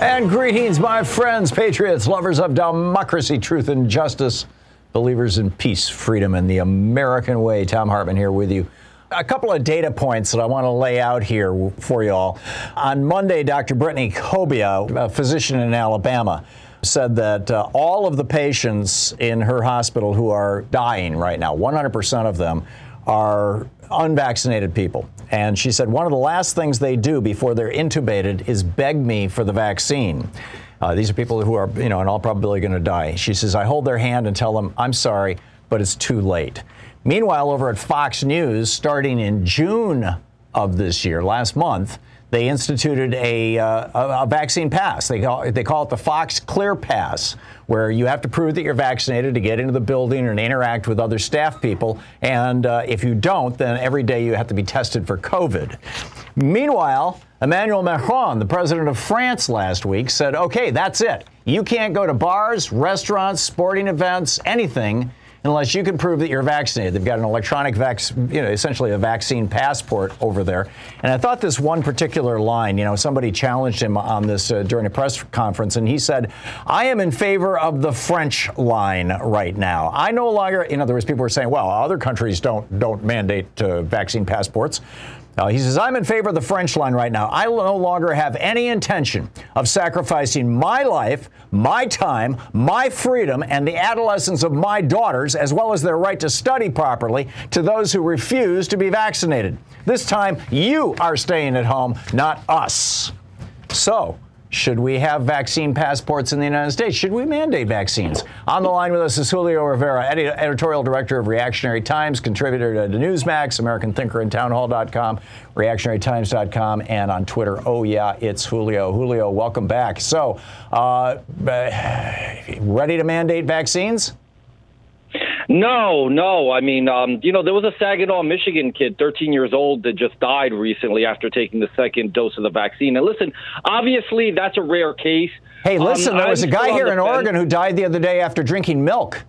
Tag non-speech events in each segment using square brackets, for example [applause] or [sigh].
And greetings, my friends, patriots, lovers of democracy, truth, and justice, believers in peace, freedom, and the American way. Thom Hartmann here with you. A couple of data points that I want to lay out here for you all. On Monday, Dr. Brytney Cobia, a physician in Alabama, said that uh, all of the patients in her hospital who are dying right now, 100% of them, are unvaccinated people. And she said one of the last things they do before they're intubated is beg me for the vaccine. Uh, these are people who are, you know, in all probability going to die. She says, I hold their hand and tell them, I'm sorry, but it's too late. Meanwhile, over at Fox News, starting in June of this year, last month, they instituted a, uh, a, vaccine pass. They call, they call it the Fox Clear Pass, where you have to prove that you're vaccinated to get into the building and interact with other staff people. And uh, if you don't, then every day you have to be tested for COVID. Meanwhile, Emmanuel Macron, the president of France last week, said, okay, that's it. You can't go to bars, restaurants, sporting events, anything unless you can prove that you're vaccinated. They've got an electronic vac, you know, essentially a vaccine passport over there. And I thought this one particular line, you know, somebody challenged him on this uh, during a press conference, and he said, "I am in favor of the French line right now. I no longer, in other words, people were saying, well, other countries don't don't mandate uh, vaccine passports." Uh, he says, I'm in favor of the French line right now. I no longer have any intention of sacrificing my life, my time, my freedom, and the adolescence of my daughters, as well as their right to study properly, to those who refuse to be vaccinated. This time, you are staying at home, not us. So, should we have vaccine passports in the United States? Should we mandate vaccines? On the line with us is Julio Rivera, editorial director of Reactionary Times, contributor to Newsmax, American Thinker, and Townhall.com, reactionarytimes.com, and on Twitter. Oh, yeah, it's Julio. Julio, welcome back. So, uh, [sighs] ready to mandate vaccines? No, no. I mean, um, you know, there was a Saginaw, Michigan kid, 13 years old, that just died recently after taking the second dose of the vaccine. And listen, obviously, that's a rare case. Hey, listen, um, there was I'm a guy here in Oregon who died the other day after drinking milk.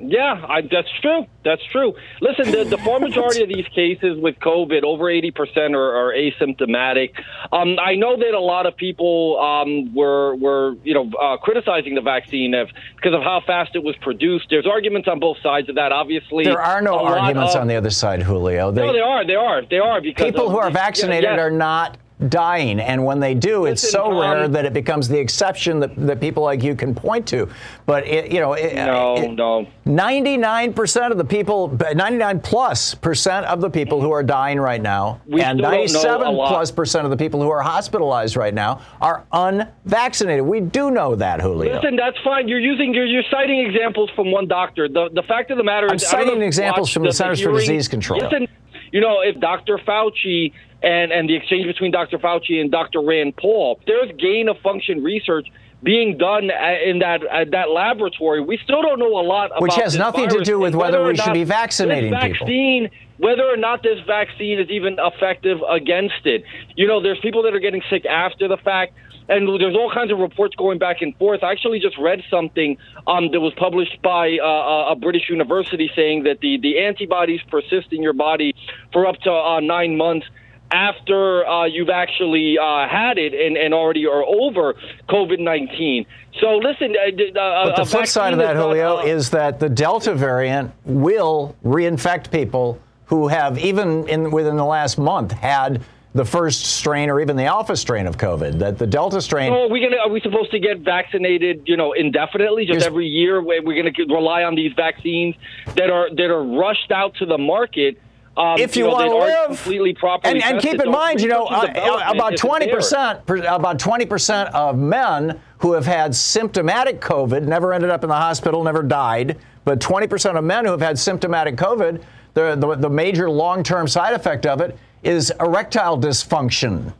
Yeah, I, that's true. That's true. Listen, the, the far majority of these cases with COVID, over 80% are, are asymptomatic. Um, I know that a lot of people um, were, were, you know, uh, criticizing the vaccine of, because of how fast it was produced. There's arguments on both sides of that, obviously. There are no arguments of, on the other side, Julio. They, no, they are. They are. They are. Because people who are vaccinated yeah, yeah. are not dying. And when they do, Listen, it's so um, rare that it becomes the exception that, that people like you can point to. But, it, you know, it, no, it, no. 99% of the people, 99 plus percent of the people who are dying right now, we and 97 plus percent of the people who are hospitalized right now are unvaccinated. We do know that, Julio. Listen, that's fine. You're using, you're, you're citing examples from one doctor. The, the fact of the matter is, I'm citing examples from the, the Centers for Disease Control. Listen, you know, if Dr. Fauci and, and the exchange between Dr. Fauci and Dr. Rand Paul, there's gain of function research being done in that at that laboratory. We still don't know a lot about Which has nothing to do with and whether we should be vaccinating this people. vaccine, Whether or not this vaccine is even effective against it. You know, there's people that are getting sick after the fact. And there's all kinds of reports going back and forth. I actually just read something um, that was published by uh, a British university saying that the, the antibodies persist in your body for up to uh, nine months after uh, you've actually uh, had it and, and already are over COVID 19. So listen, uh, uh, But the flip side of that, not, Julio, is that the Delta variant will reinfect people who have, even in, within the last month, had the first strain or even the alpha strain of COVID. That the Delta strain. So are we gonna? Are we supposed to get vaccinated? You know, indefinitely, just every year? We're going to rely on these vaccines that are that are rushed out to the market? Um, if you, know, want to live, completely properly and, and keep in mind, you know, uh, about 20 percent, about twenty percent of men who have had symptomatic COVID never ended up in the hospital, never died. But twenty percent of men who have had symptomatic COVID, the the, the major long-term side effect of it is erectile dysfunction.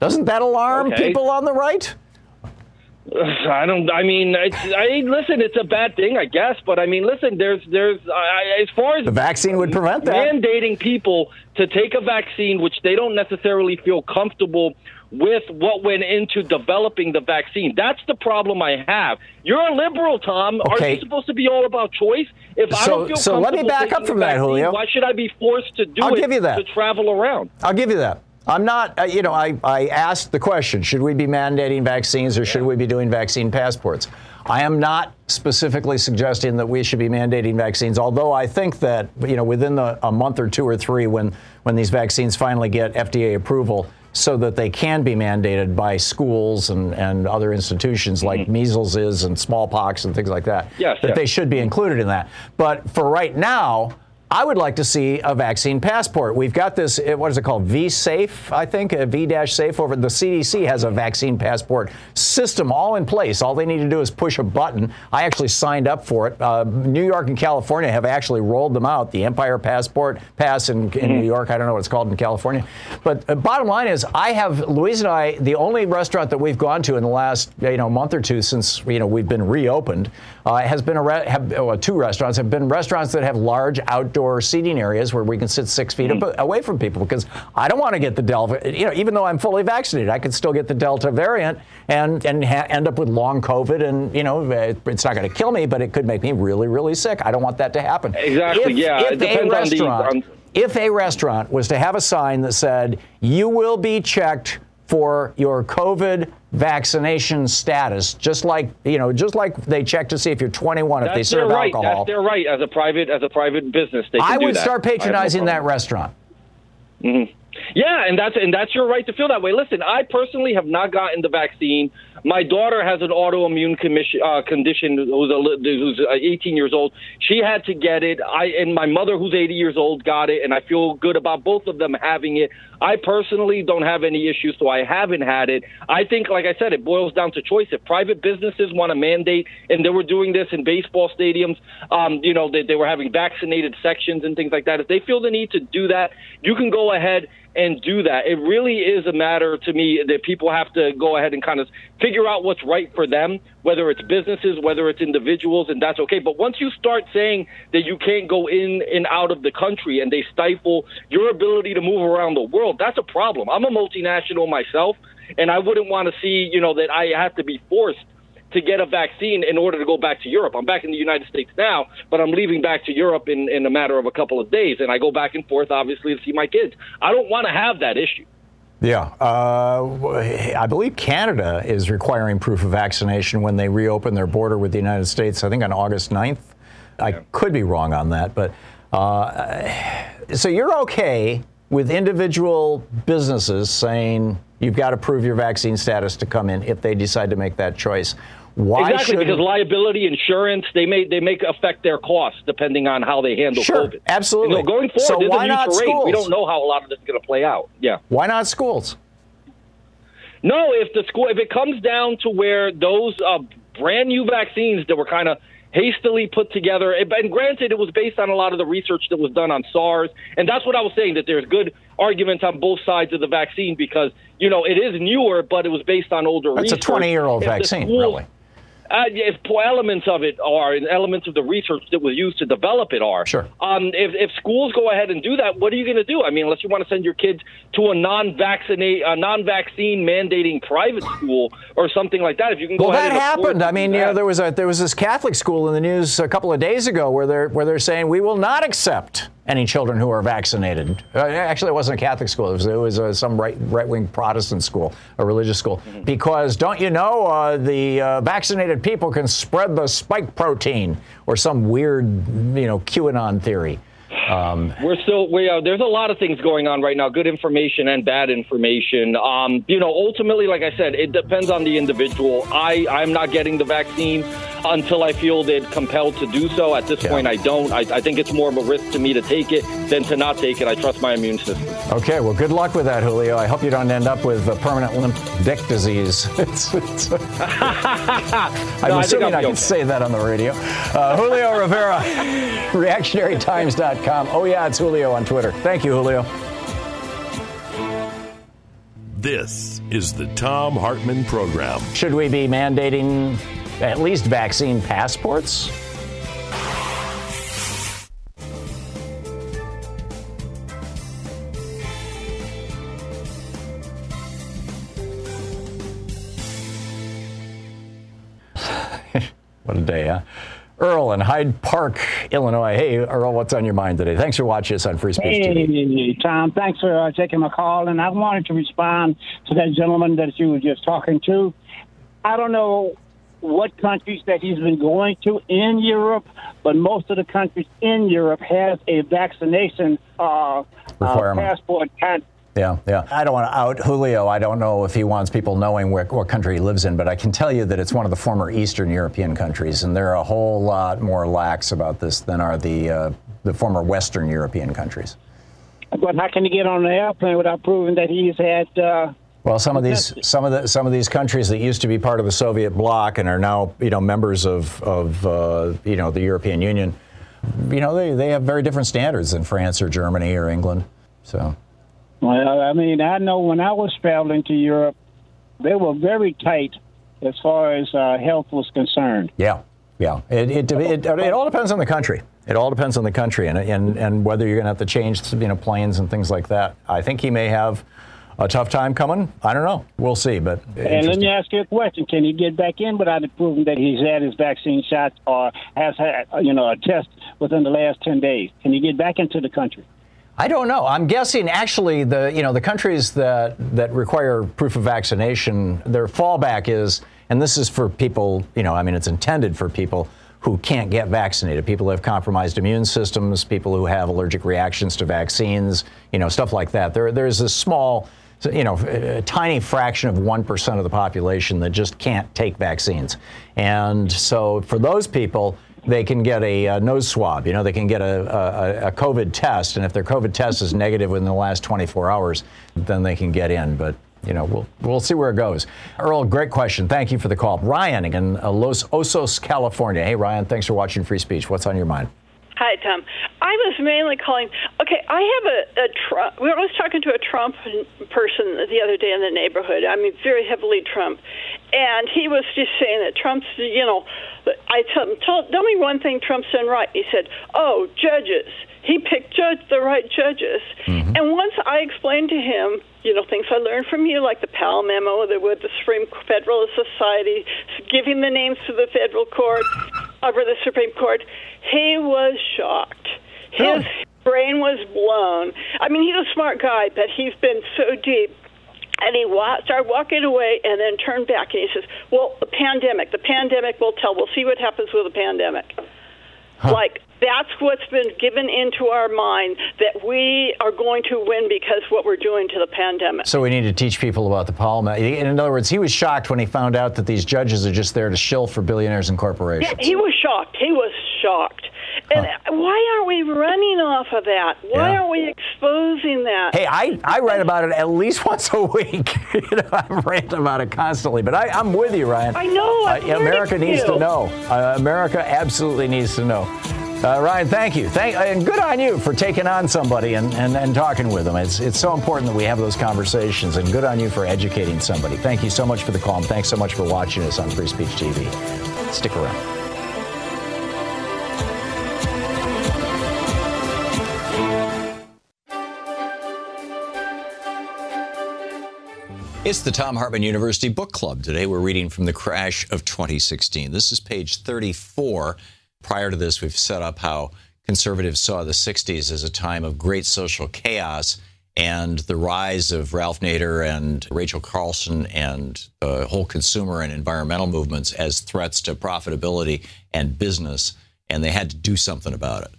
Doesn't that alarm Okay. people on the right? [sighs] I don't. I mean, it's, I listen. It's a bad thing, I guess. But I mean, listen. There's, there's, I, as far as The vaccine would prevent that. mandating people to take a vaccine which they don't necessarily feel comfortable with what went into developing the vaccine. That's the problem I have. You're a liberal, Tom. Okay. Aren't you supposed to be all about choice? If I don't feel so let me comfortable back up from the that, vaccine, Julio. Why should I be forced to do I'll it give you that. to travel around? I'll give you that. I'm not, uh, you know, I, I asked the question should we be mandating vaccines or should we be doing vaccine passports? I am not specifically suggesting that we should be mandating vaccines, although I think that, you know, within the, a month or two or three when, when these vaccines finally get FDA approval, so that they can be mandated by schools and, and other institutions like measles is and smallpox and things like that. Mm-hmm. Yes, that yes. they should be included in that. But for right now, I would like to see a vaccine passport. We've got this, eh, what is it called? V Safe, I think, V-dash safe. over. The CDC has a vaccine passport system all in place. All they need to do is push a button. I actually signed up for it. Uh, New York and California have actually rolled them out. The Empire Passport Pass in, in New York. I don't know what it's called in California. But uh, bottom line is, I have Louise and I. The only restaurant that we've gone to in the last you know month or two since you know we've been reopened has been a re- have, oh, two restaurants have been restaurants that have large outdoor seating areas where we can sit six feet Mm-hmm. ab- away from people because I don't want to get the Delta. You know, even though I'm fully vaccinated, I could still get the Delta variant and and ha- end up with long COVID, and you know it's not going to kill me, but it could make me really really sick. I don't want that to happen. Exactly, If- yeah, If it a the- restaurant, on- if a restaurant was to have a sign that said you will be checked for your COVID vaccination status, just like you know, just like they check to see if you're 21 if they That's their serve right. alcohol. That's their right as a private as a private business. They can I do would that. start I have no patronizing that restaurant. Yeah, and that's and that's your right to feel that way. Listen, I personally have not gotten the vaccine. My daughter has an autoimmune commission, uh, condition who's, a, who's uh, 18 years old. She had to get it. I and my mother, who's 80 years old, got it, and I feel good about both of them having it. I personally don't have any issues, so I haven't had it. I think, like I said, it boils down to choice. If private businesses want to mandate, and they were doing this in baseball stadiums, um, you know, they, they were having vaccinated sections and things like that. If they feel the need to do that, you can go ahead and do that. It really is a matter to me that people have to go ahead and kind of figure out what's right for them, whether it's businesses, whether it's individuals, and that's okay. But once you start saying that you can't go in and out of the country and they stifle your ability to move around the world, that's a problem. I'm a multinational myself, and I wouldn't want to see, you know, that I have to be forced to get a vaccine in order to go back to Europe. I'm back in the United States now, but I'm leaving back to Europe in, in a matter of a couple of days, and I go back and forth, obviously, to see my kids. I don't want to have that issue. Yeah, uh, I believe Canada is requiring proof of vaccination when they reopen their border with the United States. I think on August 9th. I could be wrong on that, but uh, so you're okay with individual businesses saying you've got to prove your vaccine status to come in if they decide to make that choice. Why exactly, should because liability insurance they may they make affect their costs depending on how they handle Sure, COVID. absolutely. You know, going forward, So why not terrain. We don't know how a lot of this is going to play out. Yeah. why not schools? No, if the school if it comes down to where those uh, brand new vaccines that were kind of hastily put together. And granted, it was based on a lot of the research that was done on SARS, and that's what I was saying that there's good arguments on both sides of the vaccine because you know it is newer, but it was based on older. it's research. a 20 year old vaccine, really. Uh, if elements of it are, and elements of the research that was used to develop it are. Sure. Um, if, if schools go ahead and do that, what are you going to do? I mean, unless you want to send your kids to a non-vaccinate, a non-vaccine mandating private school or something like that. If you can go well, ahead that happened. I mean, you know, there was a there was this Catholic school in the news a couple of days ago where they're where they're saying we will not accept any children who are vaccinated. Uh, actually, it wasn't a Catholic school. It was, it was uh, some right right wing Protestant school, a religious school. Mm-hmm. Because don't you know uh, the uh, vaccinated people can spread the spike protein or some weird you know QAnon theory. Um, We're still we uh, there's a lot of things going on right now, good information and bad information. Um, you know, ultimately, like I said, it depends on the individual. I I'm not getting the vaccine until I feel that compelled to do so. At this Yeah. point, I don't. I, I think it's more of a risk to me to take it than to not take it. I trust my immune system. Okay, well, good luck with that, Julio. I hope you don't end up with a permanent limp dick disease. [laughs] It's, it's, [laughs] I'm No, assuming I'll I, can okay. say that on the radio. Uh, Julio Rivera, [laughs] reactionarytimes.com. Oh, yeah, it's Julio on Twitter. Thank you, Julio. This is the Thom Hartmann Program. Should we be mandating at least vaccine passports? [laughs] what a day, huh? Earl in Hyde Park, Illinois. Hey, Earl, what's on your mind today? Thanks for watching us on Free Speech TV. Hey, Tom, thanks for uh, taking my call. And I wanted to respond to that gentleman that you were just talking to. I don't know what countries that he's been going to in Europe, but most of the countries in Europe has a vaccination uh, uh, passport kind. Yeah, yeah. I don't want to out Julio. I don't know if he wants people knowing where, what country he lives in, but I can tell you that it's one of the former Eastern European countries, and they're a whole lot more lax about this than are the uh, the former Western European countries. But how can he get on an airplane without proving that he's had? Uh, Well, some of these some of the some of these countries that used to be part of the Soviet bloc and are now you know members of of uh, you know the European Union, you know they, they have very different standards than France or Germany or England. So. Well, I mean, I know when I was traveling to Europe, they were very tight as far as uh, health was concerned. Yeah, yeah. It, it, it, it, all depends on the country. It all depends on the country and, and, and whether you're going to have to change you know, planes and things like that. I think he may have a tough time coming. I don't know. We'll see. But And let me ask you a question: Can he get back in without it proving that he's had his vaccine shot or has had, you know, a test within the last ten days? Can he get back into the country? I don't know. I'm guessing actually the you know the countries that that require proof of vaccination, their fallback is, and this is for people. You know, I mean, it's intended for people who can't get vaccinated, people who have compromised immune systems, people who have allergic reactions to vaccines, you know, stuff like that. There, there's a small, you know, a tiny fraction of 1% of the population that just can't take vaccines. And so for those people, they can get a, uh nose swab. You know, they can get a, a, a COVID test, and if their COVID test is negative within the last 24 hours, then they can get in. But you know, we'll we'll see where it goes. Earl, great question. Thank you for the call. Ryan in Los Osos, California. Hey, Ryan, thanks for watching Free Speech. What's on your mind? Hi, Tom. I was mainly calling. Okay, I have a, a Trump. I was talking to a Trump person the other day in the neighborhood. I mean, very heavily Trump, and he was just saying that Trump's. You know, I tell him, tell, tell me one thing Trump's done right. He said, "Oh, judges. He picked judge the right judges." Mm-hmm. And once I explained to him, you know, things I learned from you, like the Powell memo, that with the Supreme Federalist Society giving the names to the federal court over the Supreme Court, he was shocked. His brain was blown. I mean, he's a smart guy, but he's been so deep. And he wa- started walking away and then turned back and he says, Well, the pandemic, the pandemic will tell. We'll see what happens with the pandemic. Like, that's what's been given into our mind that we are going to win because what we're doing to the pandemic. So we need to teach people about the memo. In other words, he was shocked when he found out that these judges are just there to shill for billionaires and corporations. Yeah, he was shocked. He was shocked. And why aren't we running off of that? Why Yeah. aren't we exposing that? Hey, I, I write about it at least [laughs] once a week. [laughs] you know, I rant about it constantly. But I, I'm with you, Ryan. I know, Uh, America needs you. to know. Uh, America absolutely needs to know. Uh, Ryan, thank you. Thank, and good on you for taking on somebody and, and, and talking with them. It's, it's so important that we have those conversations, and good on you for educating somebody. Thank you so much for the call, and thanks so much for watching us on Free Speech TV. Stick around. It's the Thom Hartmann University Book Club. Today we're reading from the crash of 2016. This is page 34. Prior to this, we've set up how conservatives saw the 60s as a time of great social chaos and the rise of Ralph Nader and Rachel Carlson and the whole consumer and environmental movements as threats to profitability and business, and they had to do something about it.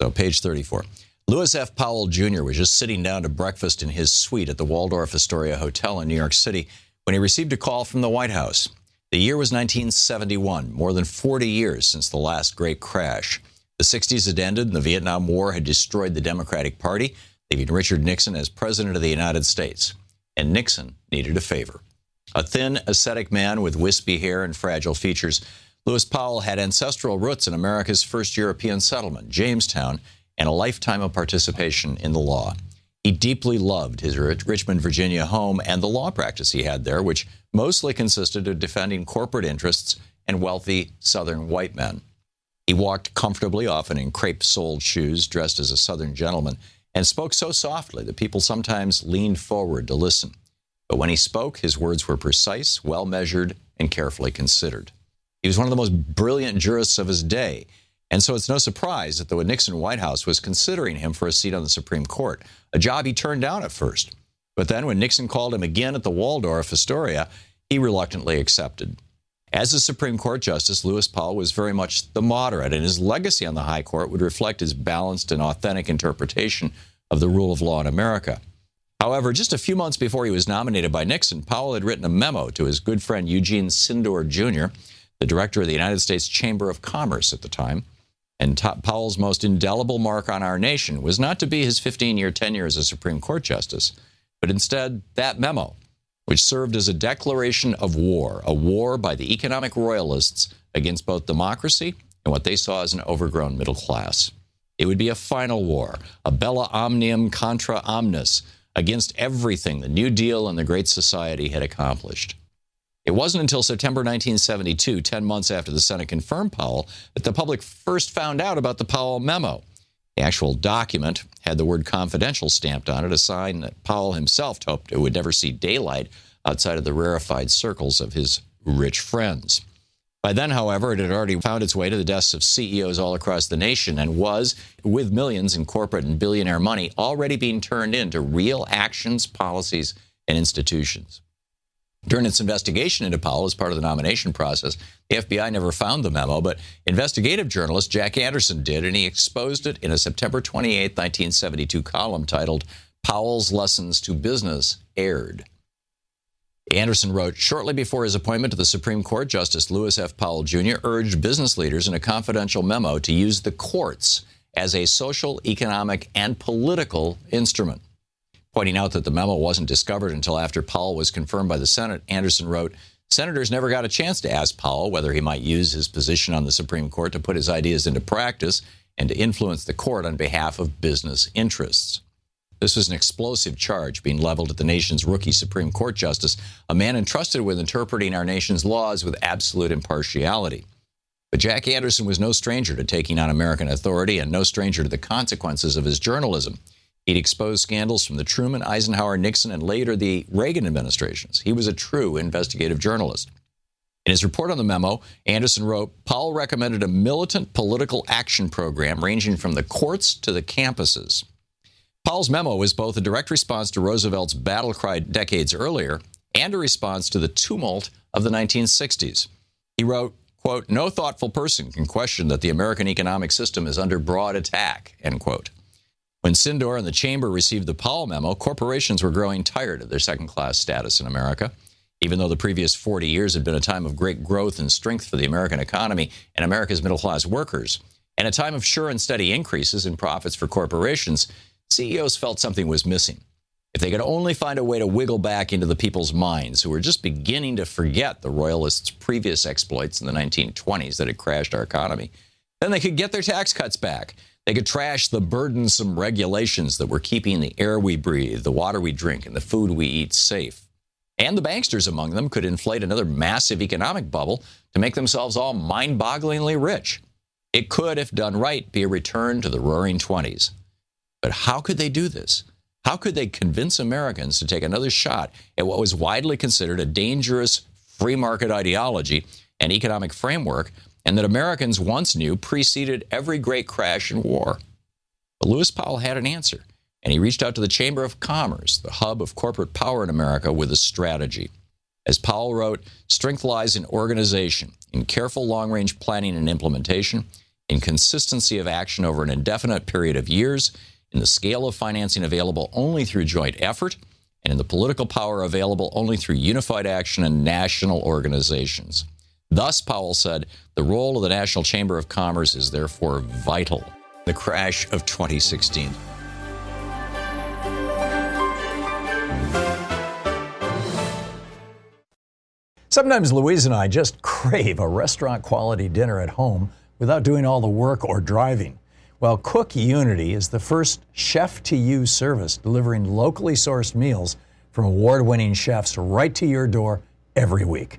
So, page 34. Lewis F. Powell Jr. was just sitting down to breakfast in his suite at the Waldorf Astoria Hotel in New York City when he received a call from the White House. The year was 1971, more than 40 years since the last great crash. The 60s had ended and the Vietnam War had destroyed the Democratic Party, leaving Richard Nixon as President of the United States. And Nixon needed a favor. A thin, ascetic man with wispy hair and fragile features, Lewis Powell had ancestral roots in America's first European settlement, Jamestown, and a lifetime of participation in the law. He deeply loved his Rich- Richmond, Virginia home and the law practice he had there, which mostly consisted of defending corporate interests and wealthy Southern white men. He walked comfortably, often in crepe soled shoes, dressed as a Southern gentleman, and spoke so softly that people sometimes leaned forward to listen. But when he spoke, his words were precise, well measured, and carefully considered. He was one of the most brilliant jurists of his day, and so it's no surprise that the Nixon White House was considering him for a seat on the Supreme Court, a job he turned down at first. But then when Nixon called him again at the Waldorf Astoria, he reluctantly accepted. As a Supreme Court Justice, Lewis Powell was very much the moderate, and his legacy on the High Court would reflect his balanced and authentic interpretation of the rule of law in America. However, just a few months before he was nominated by Nixon, Powell had written a memo to his good friend Eugene Sydnor Jr., the director of the United States Chamber of Commerce at the time. And Powell's most indelible mark on our nation was not to be his 15 year tenure as a Supreme Court justice, but instead that memo, which served as a declaration of war, a war by the economic royalists against both democracy and what they saw as an overgrown middle class. It would be a final war, a bella omnium contra omnis, against everything the New Deal and the Great Society had accomplished. It wasn't until September 1972, 10 months after the Senate confirmed Powell, that the public first found out about the Powell memo. The actual document had the word confidential stamped on it, a sign that Powell himself hoped it would never see daylight outside of the rarefied circles of his rich friends. By then, however, it had already found its way to the desks of CEOs all across the nation and was, with millions in corporate and billionaire money, already being turned into real actions, policies, and institutions. During its investigation into Powell as part of the nomination process, the FBI never found the memo, but investigative journalist Jack Anderson did, and he exposed it in a September 28, 1972 column titled Powell's Lessons to Business Aired. Anderson wrote Shortly before his appointment to the Supreme Court, Justice Lewis F. Powell Jr. urged business leaders in a confidential memo to use the courts as a social, economic, and political instrument. Pointing out that the memo wasn't discovered until after Powell was confirmed by the Senate, Anderson wrote Senators never got a chance to ask Powell whether he might use his position on the Supreme Court to put his ideas into practice and to influence the court on behalf of business interests. This was an explosive charge being leveled at the nation's rookie Supreme Court justice, a man entrusted with interpreting our nation's laws with absolute impartiality. But Jack Anderson was no stranger to taking on American authority and no stranger to the consequences of his journalism. He'd exposed scandals from the Truman, Eisenhower, Nixon, and later the Reagan administrations. He was a true investigative journalist. In his report on the memo, Anderson wrote Powell recommended a militant political action program ranging from the courts to the campuses. Powell's memo was both a direct response to Roosevelt's battle cry decades earlier and a response to the tumult of the 1960s. He wrote, quote, no thoughtful person can question that the American economic system is under broad attack, end quote. When Sydnor and the chamber received the Powell memo, corporations were growing tired of their second class status in America. Even though the previous 40 years had been a time of great growth and strength for the American economy and America's middle class workers, and a time of sure and steady increases in profits for corporations, CEOs felt something was missing. If they could only find a way to wiggle back into the people's minds who were just beginning to forget the royalists' previous exploits in the 1920s that had crashed our economy, then they could get their tax cuts back. They could trash the burdensome regulations that were keeping the air we breathe, the water we drink, and the food we eat safe. And the banksters among them could inflate another massive economic bubble to make themselves all mind bogglingly rich. It could, if done right, be a return to the roaring 20s. But how could they do this? How could they convince Americans to take another shot at what was widely considered a dangerous free market ideology and economic framework, and that Americans once knew preceded every great crash and war? But Lewis Powell had an answer, and he reached out to the Chamber of Commerce, the hub of corporate power in America, with a strategy. As Powell wrote, strength lies in organization, in careful long range planning and implementation, in consistency of action over an indefinite period of years, in the scale of financing available only through joint effort, and in the political power available only through unified action and national organizations. Thus, Powell said, the role of the National Chamber of Commerce is therefore vital. The crash of 2016. Sometimes Louise and I just [laughs] crave a restaurant quality dinner at home without doing all the work or driving. Well, Cook Unity is the first chef to you service delivering locally sourced meals from award winning chefs right to your door every week.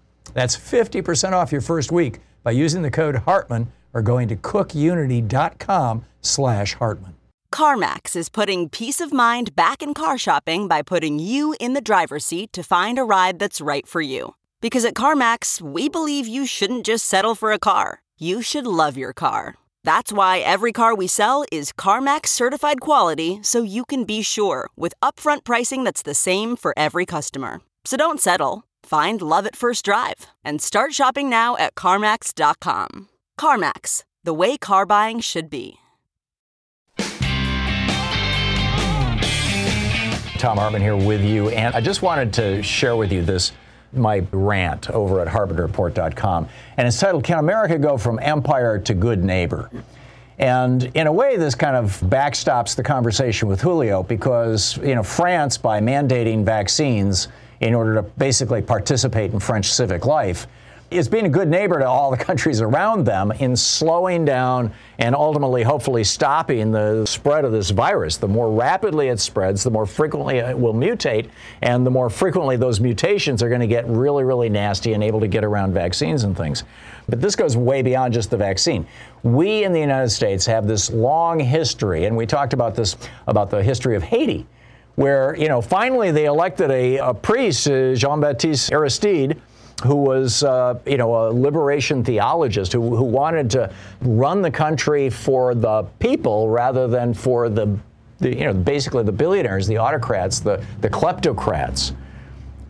That's 50% off your first week by using the code Hartmann or going to cookunity.com slash Hartmann. CarMax is putting peace of mind back in car shopping by putting you in the driver's seat to find a ride that's right for you. Because at CarMax, we believe you shouldn't just settle for a car. You should love your car. That's why every car we sell is CarMax certified quality so you can be sure with upfront pricing that's the same for every customer. So don't settle. Find love at first drive and start shopping now at CarMax.com. CarMax, the way car buying should be. Thom Hartmann here with you, and I just wanted to share with you this my rant over at HartmannReport.com, and it's titled "Can America Go from Empire to Good Neighbor?" And in a way, this kind of backstops the conversation with Julio because you know France, by mandating vaccines in order to basically participate in French civic life, is being a good neighbor to all the [laughs] countries around them in slowing down and ultimately, hopefully, stopping the spread of this virus. The more rapidly it spreads, the more frequently it will mutate, and the more frequently those mutations are going to get really, really nasty and able to get around vaccines and things. But this goes way beyond just the vaccine. We in the United States have this long history, and we talked about this about the history of Haiti where you know finally they elected a, a priest, uh, Jean-Baptiste Aristide, who was uh, you know a liberation theologist who, who wanted to run the country for the people rather than for the, the you know basically the billionaires, the autocrats, the the kleptocrats.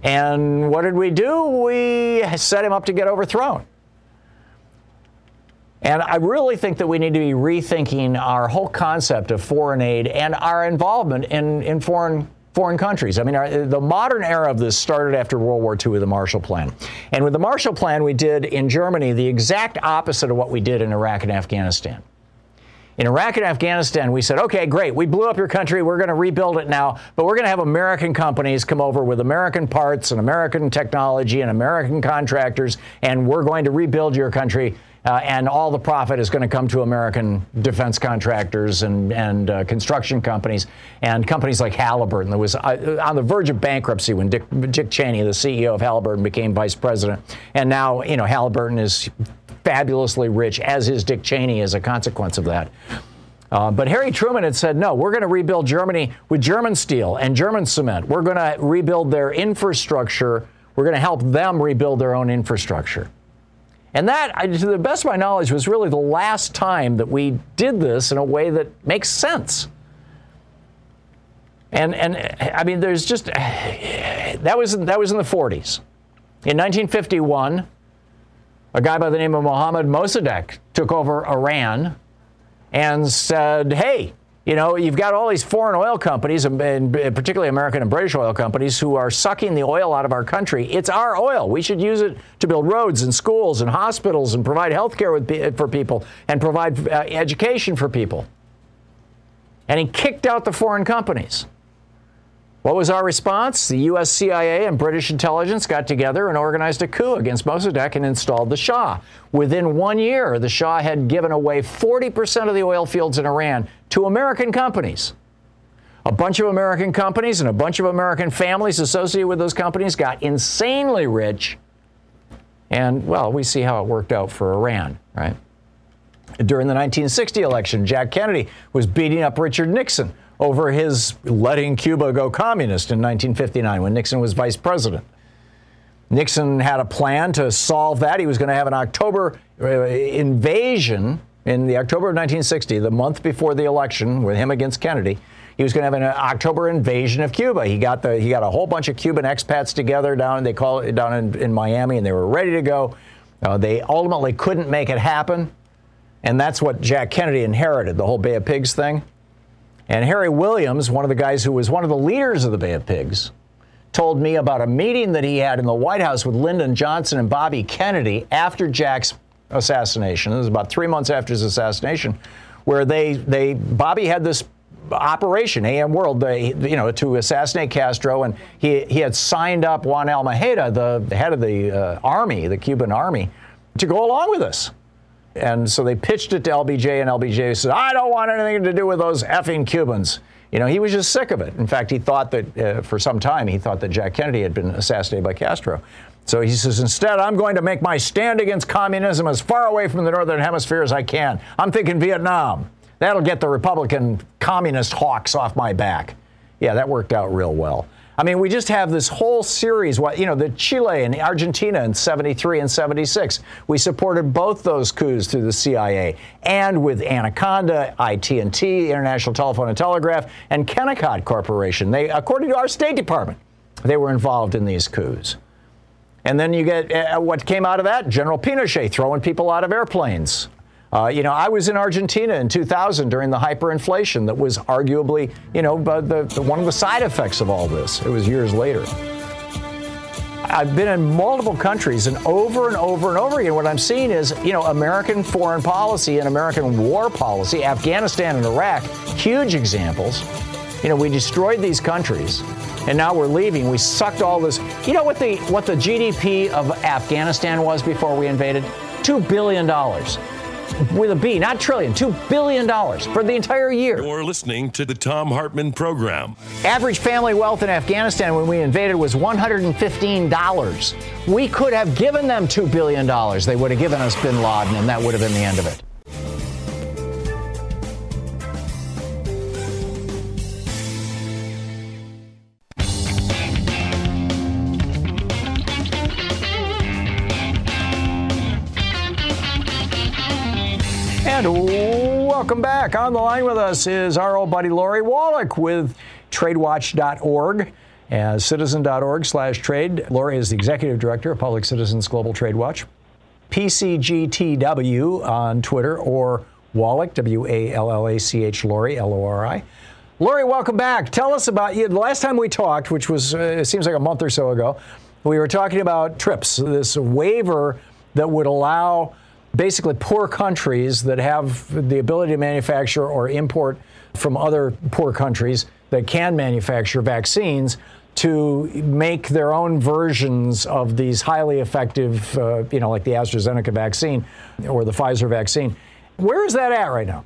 And what did we do? We set him up to get overthrown. And I really think that we need to be rethinking our whole concept of foreign aid and our involvement in, in foreign foreign countries. I mean, our, the modern era of this started after World War II with the Marshall Plan. And with the Marshall Plan, we did in Germany the exact opposite of what we did in Iraq and Afghanistan. In Iraq and Afghanistan, we said, okay, great, we blew up your country, we're going to rebuild it now, but we're going to have American companies come over with American parts and American technology and American contractors, and we're going to rebuild your country uh, and all the profit is going to come to American defense contractors and, and uh, construction companies and companies like Halliburton that was uh, on the verge of bankruptcy when Dick, Dick Cheney, the CEO of Halliburton, became vice president. And now, you know, Halliburton is fabulously rich, as is Dick Cheney as a consequence of that. Uh, but Harry Truman had said, no, we're going to rebuild Germany with German steel and German cement. We're going to rebuild their infrastructure. We're going to help them rebuild their own infrastructure. And that, to the best of my knowledge, was really the last time that we did this in a way that makes sense. And, and I mean, there's just, that was, that was in the 40s. In 1951, a guy by the name of Mohammad Mossadegh took over Iran and said, hey, you know, you've got all these foreign oil companies, and particularly American and British oil companies, who are sucking the oil out of our country. It's our oil. We should use it to build roads and schools and hospitals and provide health care for people and provide uh, education for people. And he kicked out the foreign companies. What was our response? The U.S. CIA and British intelligence got together and organized a coup against Mossadegh and installed the Shah. Within one year, the Shah had given away 40% of the oil fields in Iran to American companies. A bunch of American companies and a bunch of American families associated with those companies got insanely rich. And, well, we see how it worked out for Iran, right? During the 1960 election, Jack Kennedy was beating up Richard Nixon over his letting Cuba go communist in 1959 when Nixon was vice president. Nixon had a plan to solve that. He was going to have an October uh, invasion in the October of 1960, the month before the election, with him against Kennedy. He was going to have an October invasion of Cuba. He got the he got a whole bunch of Cuban expats together down they call it down in, in Miami, and they were ready to go. Uh, they ultimately couldn't make it happen, and that's what Jack Kennedy inherited the whole Bay of Pigs thing. And Harry Williams, one of the guys who was one of the leaders of the Bay of Pigs, told me about a meeting that he had in the White House with Lyndon Johnson and Bobby Kennedy after Jack's assassination. It was about three months after his assassination, where they they Bobby had this operation AMWORLD, they, you know, to assassinate Castro, and he he had signed up Juan Almeida, the, the head of the uh, army, the Cuban army, to go along with us. And so they pitched it to LBJ, and LBJ said, I don't want anything to do with those effing Cubans. You know, he was just sick of it. In fact, he thought that uh, for some time, he thought that Jack Kennedy had been assassinated by Castro. So he says, instead, I'm going to make my stand against communism as far away from the Northern Hemisphere as I can. I'm thinking Vietnam. That'll get the Republican communist hawks off my back. Yeah, that worked out real well. I mean, we just have this whole series. What you know, the Chile and Argentina in '73 and '76. We supported both those coups through the CIA, and with Anaconda, IT&T, International Telephone and Telegraph, and Kennecott Corporation. They, according to our State Department, they were involved in these coups. And then you get uh, what came out of that? General Pinochet throwing people out of airplanes. Uh, you know, I was in Argentina in 2000 during the hyperinflation that was arguably, you know, the, the, one of the side effects of all this. It was years later. I've been in multiple countries, and over and over and over again, what I'm seeing is, you know, American foreign policy and American war policy, Afghanistan and Iraq, huge examples. You know, we destroyed these countries, and now we're leaving. We sucked all this. You know what the what the GDP of Afghanistan was before we invaded? Two billion dollars with a B, not trillion, $2 billion for the entire year. You're listening to the Thom Hartmann program. Average family wealth in Afghanistan when we invaded was $115. We could have given them $2 billion. They would have given us bin Laden, and that would have been the end of it. Back. On the line with us is our old buddy Lori Wallach with TradeWatch.org as citizen.org slash trade. Lori is the executive director of Public Citizens Global Trade Watch. PCGTW on Twitter or Wallach, W A L L A C H, Lori, L O R I. Lori, welcome back. Tell us about you. The last time we talked, which was, uh, it seems like a month or so ago, we were talking about TRIPS, this waiver that would allow basically poor countries that have the ability to manufacture or import from other poor countries that can manufacture vaccines to make their own versions of these highly effective, uh, you know, like the AstraZeneca vaccine or the Pfizer vaccine. Where is that at right now?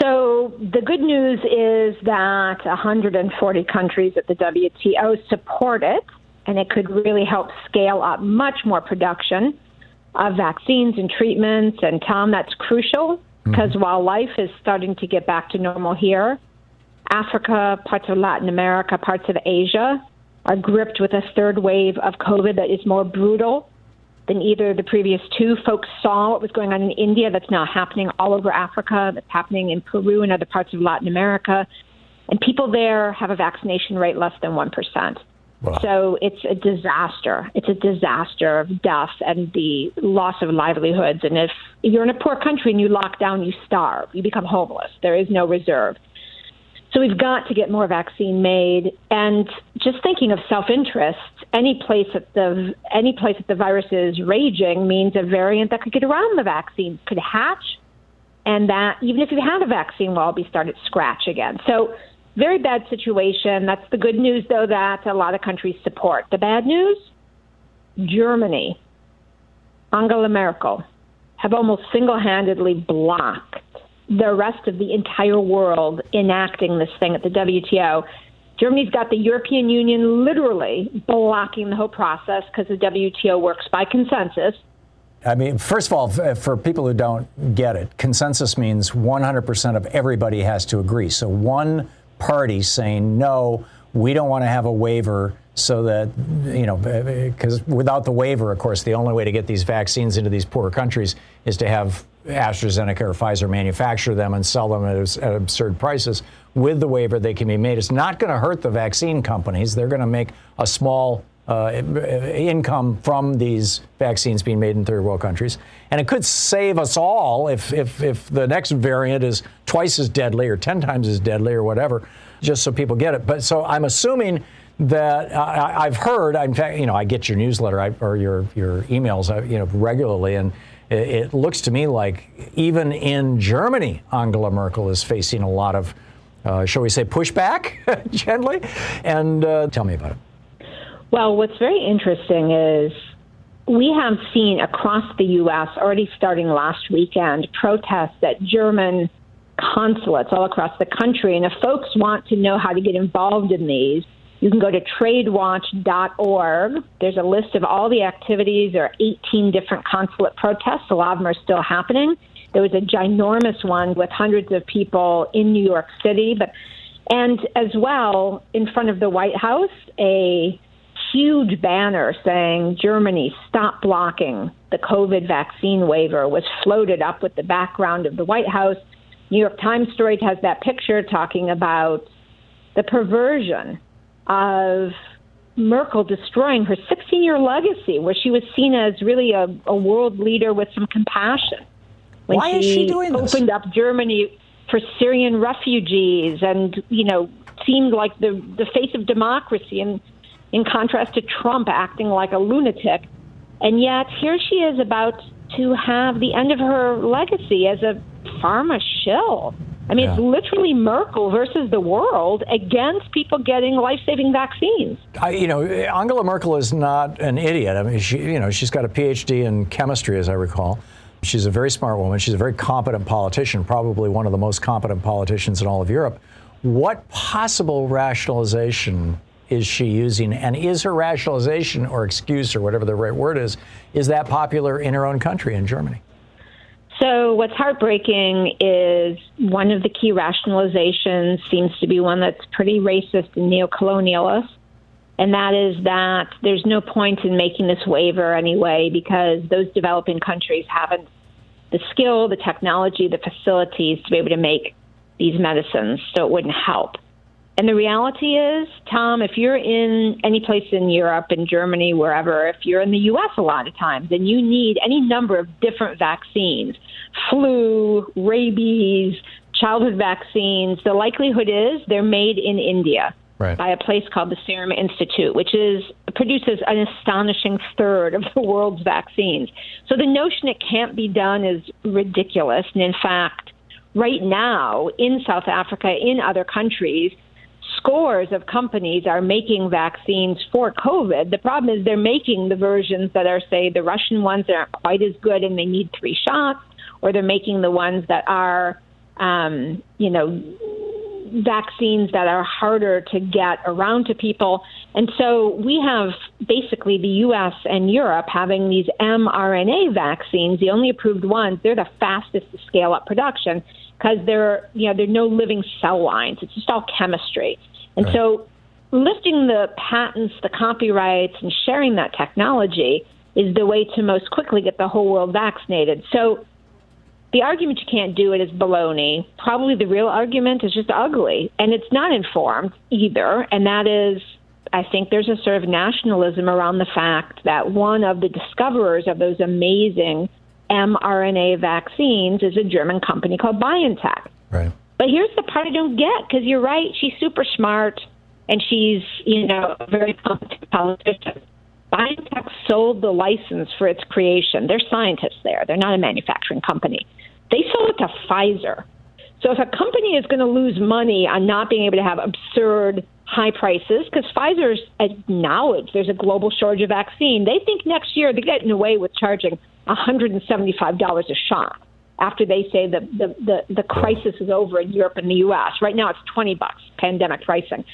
So the good news is that 140 countries at the WTO support it, and it could really help scale up much more production of vaccines and treatments. And Tom, that's crucial because mm-hmm. while life is starting to get back to normal here, Africa, parts of Latin America, parts of Asia are gripped with a third wave of COVID that is more brutal than either the previous two. Folks saw what was going on in India that's now happening all over Africa, that's happening in Peru and other parts of Latin America. And people there have a vaccination rate less than 1%. Wow. So it's a disaster. It's a disaster of death and the loss of livelihoods. And if you're in a poor country and you lock down, you starve. You become homeless. There is no reserve. So we've got to get more vaccine made. And just thinking of self-interest, any place that the any place that the virus is raging means a variant that could get around the vaccine could hatch, and that even if you had a vaccine, we'll all be started scratch again. So very bad situation. That's the good news, though, that a lot of countries support. The bad news: Germany, Angela Merkel, have almost single-handedly blocked the rest of the entire world enacting this thing at the WTO. Germany's got the European Union literally blocking the whole process because the WTO works by consensus. I mean, first of all, for people who don't get it, consensus means 100% of everybody has to agree. So one party saying, no, we don't want to have a waiver so that, you know, eh, eh, because without the waiver, of course, the only way to get these vaccines into these poor countries is to have AstraZeneca or Pfizer manufacture them and sell them at, at absurd prices. With the waiver, they can be made. It's not going to hurt the vaccine companies. They're going to make a small uh, income from these vaccines being made in third world countries. And it could save us all if, if, if the next variant is twice as deadly or 10 times as deadly or whatever, just so people get it. But so I'm assuming that I, have heard, in fact, you know, I get your newsletter or your, your emails, uh, you know, regularly. And it looks to me like even in Germany, Angela Merkel is facing a lot of, uh, shall we say, pushback [laughs] gently. And uh, tell me about it. Well, what's very interesting is we have seen across the U.S. already starting last weekend protests at German consulates all across the country. And if folks want to know how to get involved in these, you can go to tradewatch.org. There's a list of all the activities. There are 18 different consulate protests. A lot of them are still happening. There was a ginormous one with hundreds of people in New York City, but and as well in front of the White House, a huge banner saying Germany stop blocking the COVID vaccine waiver was floated up with the background of the White House. New York Times story has that picture talking about the perversion of Merkel destroying her 16 year legacy, where she was seen as really a, a world leader with some compassion. When Why she is she doing this? Opened up Germany for Syrian refugees and, you know, seemed like the, the face of democracy, and in contrast to Trump acting like a lunatic. And yet, here she is about to have the end of her legacy as a pharma shill. I mean, yeah. it's literally Merkel versus the world against people getting life-saving vaccines. I, you know, Angela Merkel is not an idiot. I mean, she, you know, she's got a PhD in chemistry, as I recall. She's a very smart woman. She's a very competent politician, probably one of the most competent politicians in all of Europe. What possible rationalization is she using? And is her rationalization or excuse or whatever the right word is, is that popular in her own country, in Germany? So, what's heartbreaking is one of the key rationalizations seems to be one that's pretty racist and neocolonialist, and that is that there's no point in making this waiver anyway because those developing countries haven't the skill, the technology, the facilities to be able to make these medicines, so it wouldn't help. And the reality is, Thom, if you're in any place in Europe, in Germany, wherever, if you're in the U.S. a lot of times, and you need any number of different vaccines, flu, rabies, childhood vaccines, the likelihood is they're made in India. Right. By a place called the Serum Institute, which is produces an astonishing third of the world's vaccines. So the notion it can't be done is ridiculous. And in fact, right now in South Africa, in other countries, scores of companies are making vaccines for COVID. The problem is they're making the versions that are, say, the Russian ones that aren't quite as good and they need three shots, or they're making the ones that are, um, you know, vaccines that are harder to get around to people. And so we have basically the US and Europe having these mRNA vaccines, the only approved ones, they're the fastest to scale up production because they're, you know, there are no living cell lines. It's just all chemistry. And right. so lifting the patents, the copyrights, and sharing that technology is the way to most quickly get the whole world vaccinated. So the argument you can't do it is baloney. Probably the real argument is just ugly, and it's not informed either. And that is, I think there's a sort of nationalism around the fact that one of the discoverers of those amazing mRNA vaccines is a German company called BioNTech. Right. But here's the part I don't get because you're right. She's super smart and she's, you know, a very competent politician. BioNTech sold the license for its creation. They're scientists there. They're not a manufacturing company. They sold it to Pfizer. So if a company is going to lose money on not being able to have absurd high prices, because Pfizer's acknowledged there's a global shortage of vaccine, they think next year they're getting away with charging $175 a shot after they say the, the, the, the crisis is over in Europe and the U.S. Right now it's 20 bucks pandemic pricing.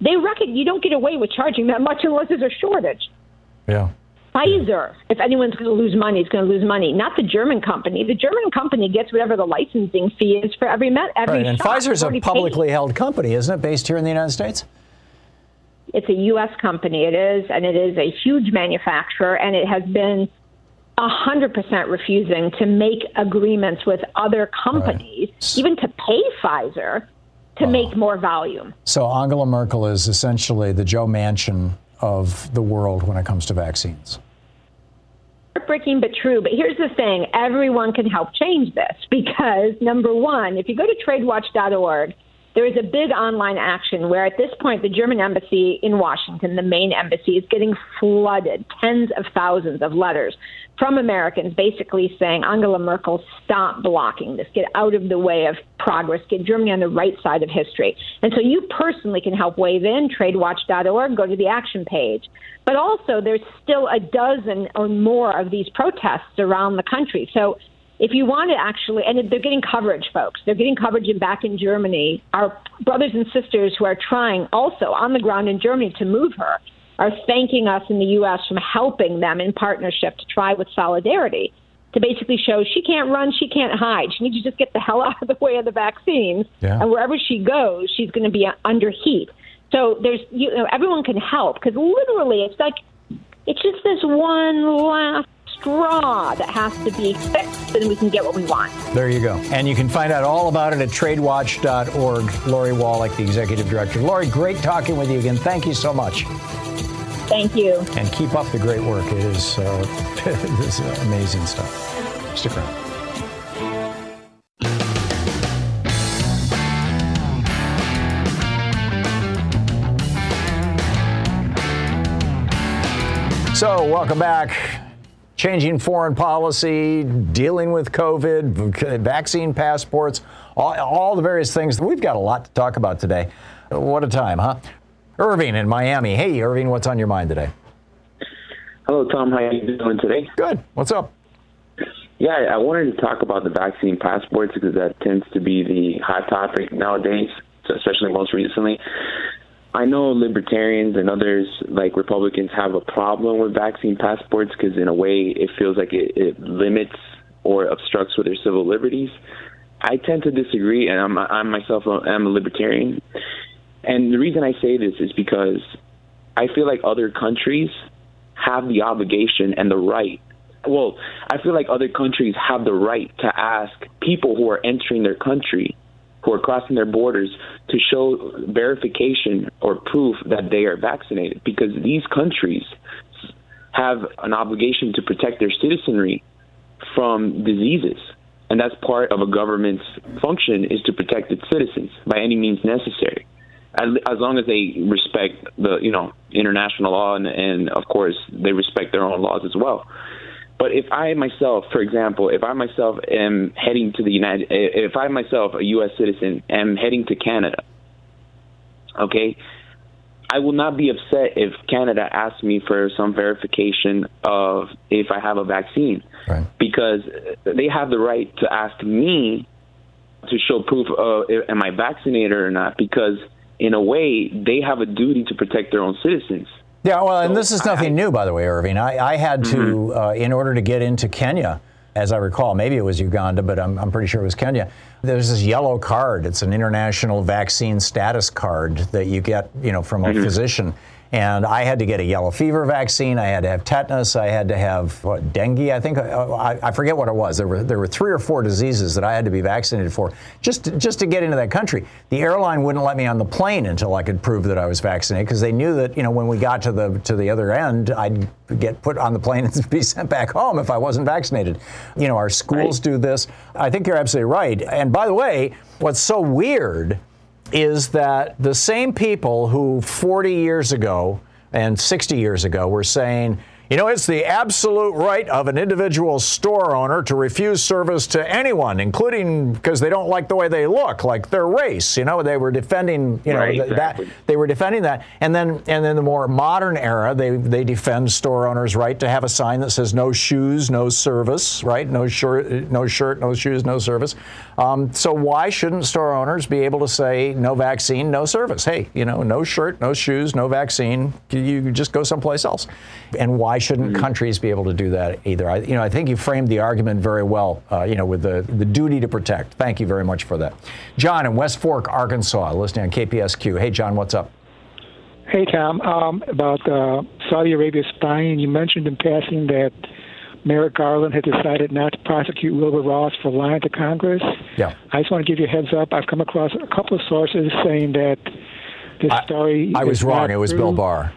They reckon you don't get away with charging that much unless there's a shortage. Yeah. Pfizer, if anyone's going to lose money, it's going to lose money. Not the German company. The German company gets whatever the licensing fee is for every met every right, and shot. Pfizer's a publicly paid. held company, isn't it, based here in the United States? It's a U.S. company. It is, and it is a huge manufacturer, and it has been 100% refusing to make agreements with other companies, right. even to pay Pfizer to wow. make more volume. So Angela Merkel is essentially the Joe Manchin of the world when it comes to vaccines heartbreaking but true. But here's the thing everyone can help change this because, number one, if you go to tradewatch.org, there is a big online action where at this point the German embassy in Washington, the main embassy, is getting flooded, tens of thousands of letters from Americans basically saying, Angela Merkel, stop blocking this, get out of the way of progress, get Germany on the right side of history. And so you personally can help wave in, tradewatch.org, go to the action page. But also, there's still a dozen or more of these protests around the country. So if you want to actually, and they're getting coverage, folks. They're getting coverage in, back in Germany. Our brothers and sisters who are trying also on the ground in Germany to move her are thanking us in the U.S. from helping them in partnership to try with solidarity to basically show she can't run, she can't hide. She needs to just get the [laughs] hell out of the way of the vaccines. Yeah. And wherever she goes, she's going to be under heat. So there's, you know, everyone can help because literally it's like, it's just this one last straw that has to be fixed and we can get what we want. There you go. And you can find out all about it at tradewatch.org. Lori Wallach, the executive director. Lori, great talking with you again. Thank you so much. Thank you. And keep up the great work. It is, uh, [laughs] it is amazing stuff. Stick around. So, welcome back changing foreign policy, dealing with COVID, vaccine passports, all, all, the various things. We've got a lot to talk about today. What a time, huh? Irving in Miami. Hey, Irving, what's on your mind today? Hello, Thom. How are you doing today? Good. What's up? Yeah, I wanted to talk about the vaccine passports because that tends to be the hot topic nowadays, especially most recently. I know libertarians and others, like Republicans, have a problem with vaccine passports because, in a way, it feels like it, it limits or obstructs with their civil liberties. I tend to disagree, and I'm, I myself am a libertarian. And the reason I say this is because I feel like other countries have the obligation and the right. Well, I feel like other countries have the right to ask people who are entering their country who are crossing their borders to show verification or proof that they are vaccinated because these countries have an obligation to protect their citizenry from diseases. And that's part of a government's function is to protect its citizens by any means necessary. As, long as they respect the you know international law and, and of course they respect their own laws as well but if I myself, for example, if I myself am heading to the United, if I myself, a U.S. citizen, am heading to Canada, Okay, I will not be upset if Canada asks me for some verification of if I have a vaccine, right. because they have the right to ask me to show proof of am I vaccinated or not. Because in a way, they have a duty to protect their own citizens. Yeah, well, and this is nothing I, new, by the way, Irving. I, I had to, mm-hmm. uh, in order to get into Kenya, as I recall, maybe it was Uganda, but I'm, I'm pretty sure it was Kenya. There's this yellow card. It's an international vaccine status card that you get, you know, from a mm-hmm. physician and I had to get a yellow fever vaccine. I had to have tetanus. I had to have what, dengue. I think uh, I, I, forget what it was. There were there were three or four diseases that I had to be vaccinated for just to, just to get into that country. The airline wouldn't let me on the plane until I could prove that I was vaccinated because they knew that you know when we got to the to the other end, I'd get put on the plane and [laughs] be sent back home if I wasn't vaccinated. You know, our schools right. do this. I think you're absolutely right. And by the way, what's so weird is that the same people who 40 years ago and 60 years ago were saying, you know, it's the absolute right of an individual store owner to refuse service to anyone, including because they don't like the way they look, like their race. You know, they were defending, you know, right, exactly. that they were defending that. And then, and then the more modern era, they they defend store owners' right to have a sign that says no shoes, no service, right? No shirt, no shirt, no shoes, no service. Um, so why shouldn't store owners be able to say no vaccine, no service? Hey, you know, no shirt, no shoes, no vaccine. You just go someplace else. And why shouldn't mm-hmm. countries be able to do that either? I, you know, I think you framed the argument very well. Uh, you know, with the the duty to protect. Thank you very much for that, John in West Fork, Arkansas, listening on KPSQ. Hey, John, what's up? Hey, Thom. Um, about uh, Saudi Arabia spying, you mentioned in passing that Merrick Garland has decided not to prosecute Wilbur Ross for lying to Congress. Yeah. I just want to give you a heads up. I've come across a couple of sources saying that this I, story. I was wrong. It was true. Bill Barr.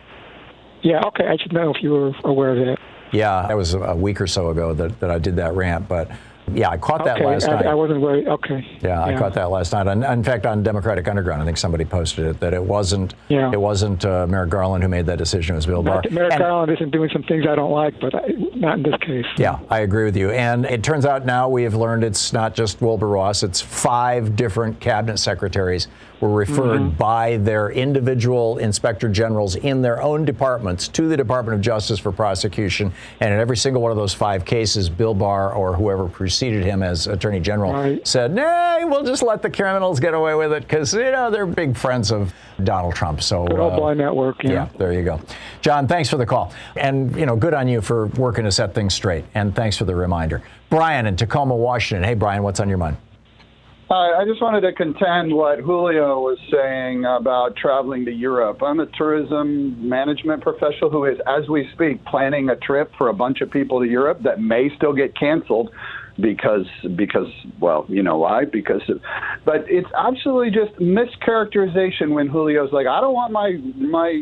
Yeah, okay. I should know if you were aware of that. Yeah, that was a week or so ago that, that I did that rant, but yeah, I caught that okay, last I, night. I wasn't worried. Okay. Yeah, I caught that last night. And in fact, on Democratic Underground, I think somebody posted it that it wasn't. Yeah. It wasn't uh, Merrick Garland who made that decision. It was Bill Barr. Merrick and, Garland isn't doing some things I don't like, but I, not in this case. Yeah, I agree with you. And it turns out now we have learned it's not just Wilbur Ross. It's five different cabinet secretaries were referred mm-hmm. by their individual inspector generals in their own departments to the Department of Justice for prosecution. And in every single one of those five cases, Bill Barr or whoever preceded him as Attorney General right. said, "Nah, we'll just let the criminals get away with it because you know they're big friends of Donald Trump." So good old uh, network. Yeah. yeah, there you go, John. Thanks for the call, and you know, good on you for working to set things straight. And thanks for the reminder, Brian in Tacoma, Washington. Hey, Brian, what's on your mind? Hi, I just wanted to contend what Julio was saying about traveling to Europe. I'm a tourism management professional who is, as we speak, planning a trip for a bunch of people to Europe that may still get canceled because because well you know why because of, but it's absolutely just mischaracterization when Julio's like I don't want my my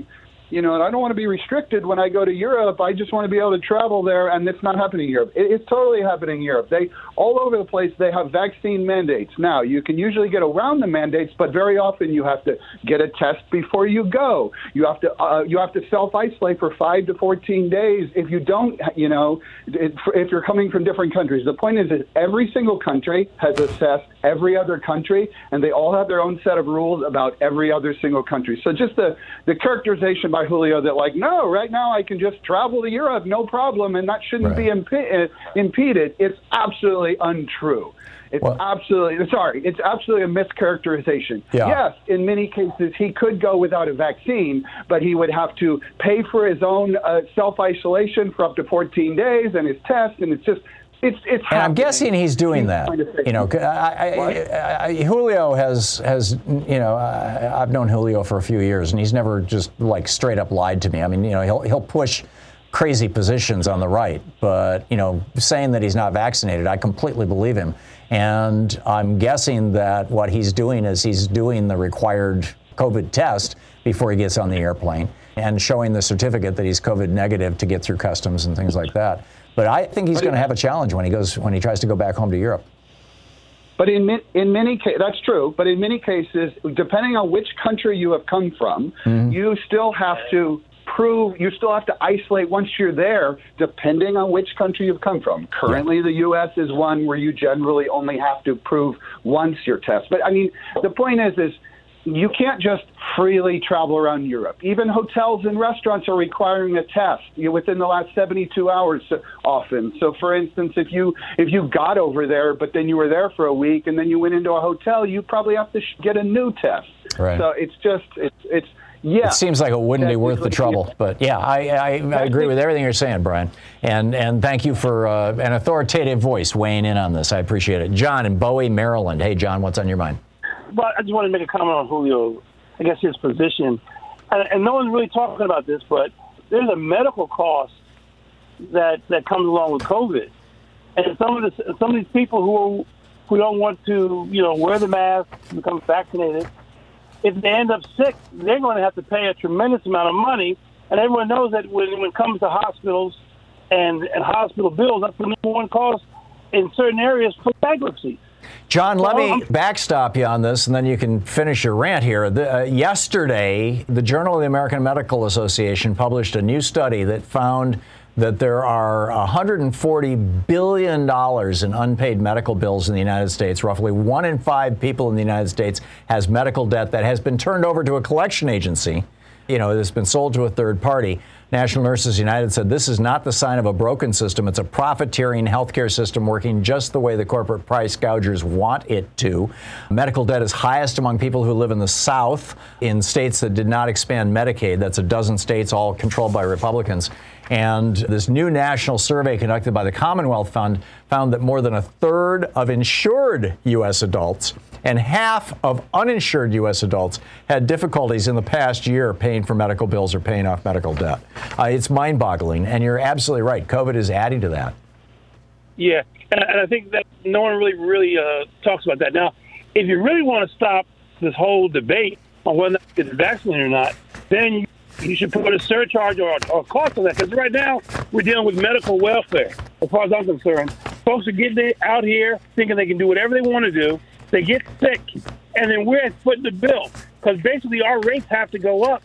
you know, and I don't want to be restricted when I go to Europe. I just want to be able to travel there, and it's not happening in Europe. It, it's totally happening in Europe. They all over the place. They have vaccine mandates now. You can usually get around the mandates, but very often you have to get a test before you go. You have to uh, you have to self isolate for five to fourteen days. If you don't, you know, if you're coming from different countries. The point is that every single country has assessed every other country, and they all have their own set of rules about every other single country. So just the the characterization by Julio that like, no, right now I can just travel to Europe, no problem, and that shouldn't right. be imp- uh, impeded. It's absolutely untrue. It's well, absolutely sorry. It's absolutely a mischaracterization. Yeah. Yes, in many cases he could go without a vaccine, but he would have to pay for his own uh, self isolation for up to 14 days and his test, and it's just it's, it's and I'm guessing he's doing he's that. You know, I, I, I, Julio has has you know I, have known Julio for a few years, and he's never just like straight up lied to me. I mean, you know, he'll he'll push crazy positions on the right, but you know, saying that he's not vaccinated, I completely believe him. And I'm guessing that what he's doing is he's doing the required COVID test before he gets on the airplane and showing the certificate that he's COVID negative to get through customs and things like that. But I think he's going to have a challenge when he goes when he tries to go back home to Europe. But in in many cases, that's true. But in many cases, depending on which country you have come from, mm-hmm. you still have to prove. You still have to isolate once you're there, depending on which country you've come from. Currently, yeah. the U.S. is one where you generally only have to prove once your test. But I mean, the point is, is you can't just freely travel around Europe. Even hotels and restaurants are requiring a test within the last 72 hours often. So for instance, if you if you got over there but then you were there for a week and then you went into a hotel, you probably have to sh- get a new test. Right. So it's just it's it's yeah. It seems like it wouldn't be worth the trouble, but yeah, I, I, I agree with everything you're saying, Brian. And and thank you for uh, an authoritative voice weighing in on this. I appreciate it. John in Bowie, Maryland. Hey, John, what's on your mind? Well, I just want to make a comment on Julio. I guess his position, and, and no one's really talking about this, but there's a medical cost that that comes along with COVID, and some of the some of these people who who don't want to, you know, wear the mask, become vaccinated, if they end up sick, they're going to have to pay a tremendous amount of money. And everyone knows that when, when it comes to hospitals and, and hospital bills, that's the number one cause in certain areas for bankruptcy. John, let me backstop you on this, and then you can finish your rant here. The, uh, yesterday, the Journal of the American Medical Association published a new study that found that there are $140 billion in unpaid medical bills in the United States. Roughly one in five people in the United States has medical debt that has been turned over to a collection agency. You know, it's been sold to a third party. National Nurses United said this is not the sign of a broken system. It's a profiteering healthcare system working just the way the corporate price gougers want it to. Medical debt is highest among people who live in the South, in states that did not expand Medicaid. That's a dozen states, all controlled by Republicans. And this new national survey conducted by the Commonwealth Fund found that more than a third of insured U.S. adults and half of uninsured U.S. adults had difficulties in the past year paying for medical bills or paying off medical debt. Uh, it's mind boggling, and you're absolutely right. COVID is adding to that. Yeah, and, I think that no one really, really uh, talks about that. Now, if you really want to stop this whole debate on whether to get vaccinated or not, then you you should put a surcharge or, a cost on that. Because right now we're dealing with medical welfare, as far as I'm concerned. Folks are getting out here thinking they can do whatever they want to do. They get sick, and then we're footing the bill because basically our rates have to go up,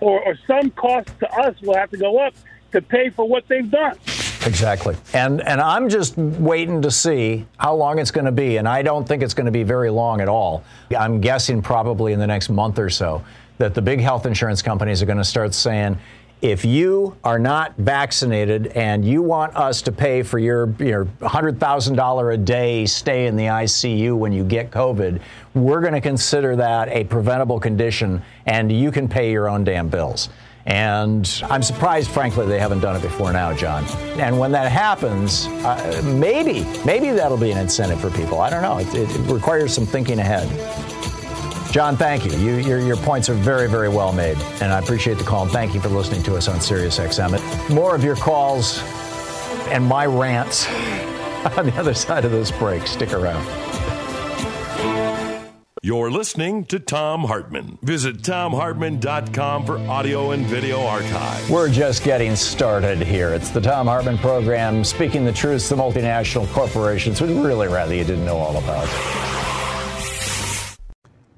or, or some cost to us will have to go up to pay for what they've done. Exactly. And and I'm just waiting to see how long it's going to be and I don't think it's going to be very long at all. I'm guessing probably in the next month or so that the big health insurance companies are going to start saying, if you are not vaccinated and you want us to pay for your, your $100,000 a day stay in the ICU when you get COVID, we're going to consider that a preventable condition and you can pay your own damn bills. And I'm surprised, frankly, they haven't done it before now, John. And when that happens, uh, maybe, maybe that'll be an incentive for people. I don't know. It, it requires some thinking ahead. John, thank you. you your, your, points are very, very well made, and I appreciate the call. And thank you for listening to us on SiriusXM. More of your calls and my rants [laughs] on the other side of this break. Stick around. You're listening to Thom Hartmann. Visit thomhartmann.com for audio and video archive. We're just getting started here. It's the Thom Hartmann program, speaking the truth to multinational corporations would really rather you didn't know all about.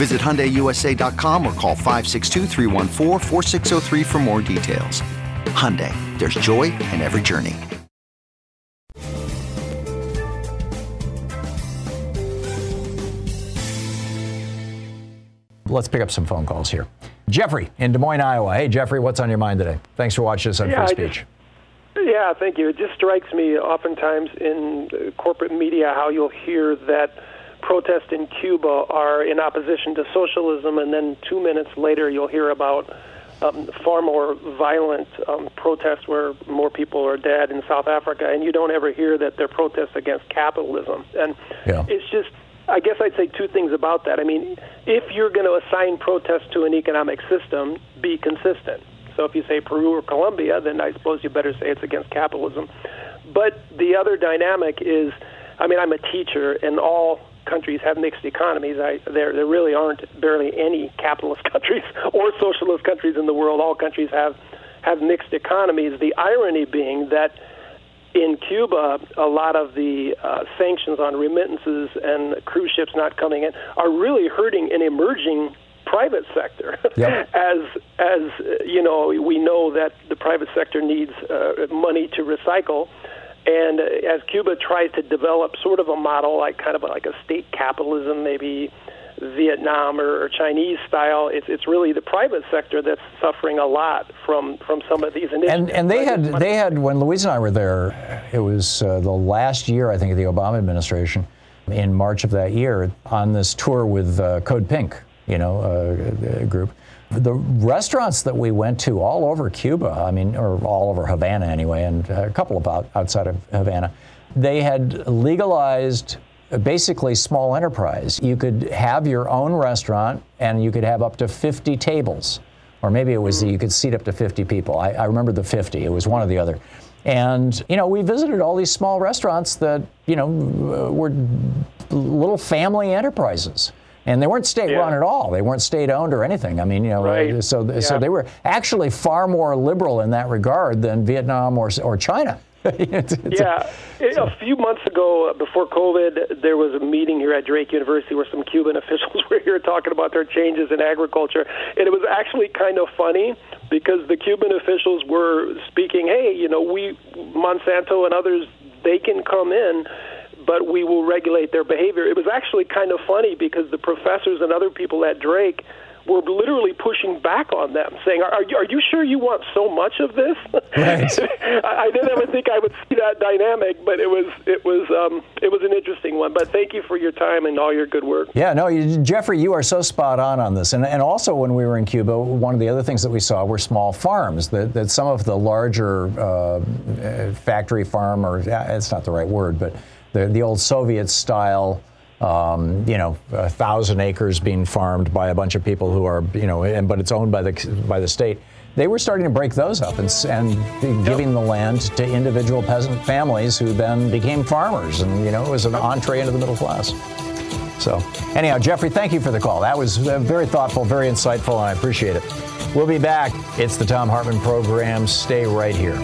Visit HyundaiUSA.com or call 562 for more details. Hyundai, there's joy in every journey. Let's pick up some phone calls here. Jeffrey in Des Moines, Iowa. Hey, Jeffrey, what's on your mind today? Thanks for watching us on yeah, Free Speech. Yeah, thank you. It just strikes me oftentimes in corporate media how you'll hear that – protests in Cuba are in opposition to socialism, and then two minutes later you'll hear about um, far more violent um, protests where more people are dead in South Africa, and you don't ever hear that they're protests against capitalism. And Yeah. it's just, I guess I'd say two things about that. I mean, if you're going to assign protests to an economic system, be consistent. So if you say Peru or Colombia, then I suppose you better say it's against capitalism. But the other dynamic is, I mean, I'm a teacher, and all countries have mixed economies. I, there, there really aren't barely any capitalist [laughs] countries or socialist countries in the world. All countries have have mixed economies. The irony being that in Cuba, a lot of the uh, sanctions on remittances and cruise ships not coming in are really hurting an emerging private sector. [laughs] Yep. as as uh, you know, we know that the private sector needs uh, money to recycle. And uh, as Cuba tries to develop sort of a model, like kind of like a state capitalism, maybe Vietnam or, or Chinese style, it's it's really the private sector that's suffering a lot from from some of these initiatives. And, and they had they had when Louise and I were there, it was uh, the last year I think of the Obama administration, in March of that year, on this tour with uh, Code Pink, you know, uh, group. The restaurants that we went to all over Cuba, I mean, or all over Havana anyway, and a couple of outside of Havana, they had legalized basically small enterprise. You could have your own restaurant and you could have up to 50 tables. Or maybe it was that you could seat up to 50 people. I, I remember the 50, it was one or the other. And, you know, we visited all these small restaurants that, you know, were little family enterprises. And they weren't state run at all. They weren't state owned or anything. I mean, you know, Right. so so they were actually far more liberal in that regard than Vietnam or or China. [laughs] It's- it's a- yeah, a few months ago, uh, before COVID, there was a meeting here at Drake University where some Cuban [laughs] officials were here talking about their changes in agriculture, and it was actually kind of funny because the Cuban officials were speaking, "Hey, you know, we Monsanto and others, they can come in." But we will regulate their behavior. It was actually kind of funny because the professors and other people at Drake were literally pushing back on them, saying, "Are, are, you, are you sure you want so much of this?" [laughs] I, I didn't ever think I would see that dynamic, but it was it was um, it was an interesting one. But thank you for your time and all your good work. Yeah, no, you, Jeffrey, you are so spot on on this. And, and also, when we were in Cuba, one of the other things that we saw were small farms. That, that some of the larger uh, factory farm, or it's not the right word, but the, the old Soviet style. Um, you know, a thousand acres being farmed by a bunch of people who are, you know, and but it's owned by the by the state. They were starting to break those up and, and giving the land to individual peasant families who then became farmers, and you know, it was an entree into the middle class. So, anyhow, Jeffrey, thank you for the call. That was uh, very thoughtful, very insightful, and I appreciate it. We'll be back. It's the Thom Hartmann program. Stay right here.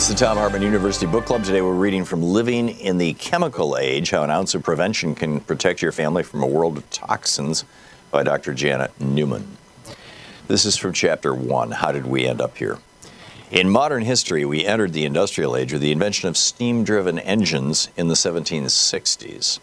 It's the Thom Hartmann University Book Club. Today we're reading from Living in the Chemical Age How an Ounce of Prevention Can Protect Your Family from a World of Toxins by Dr. Janet Newman. This is from chapter one How Did We End Up Here? In modern history, we entered the industrial age with the invention of steam driven engines in the 1760s.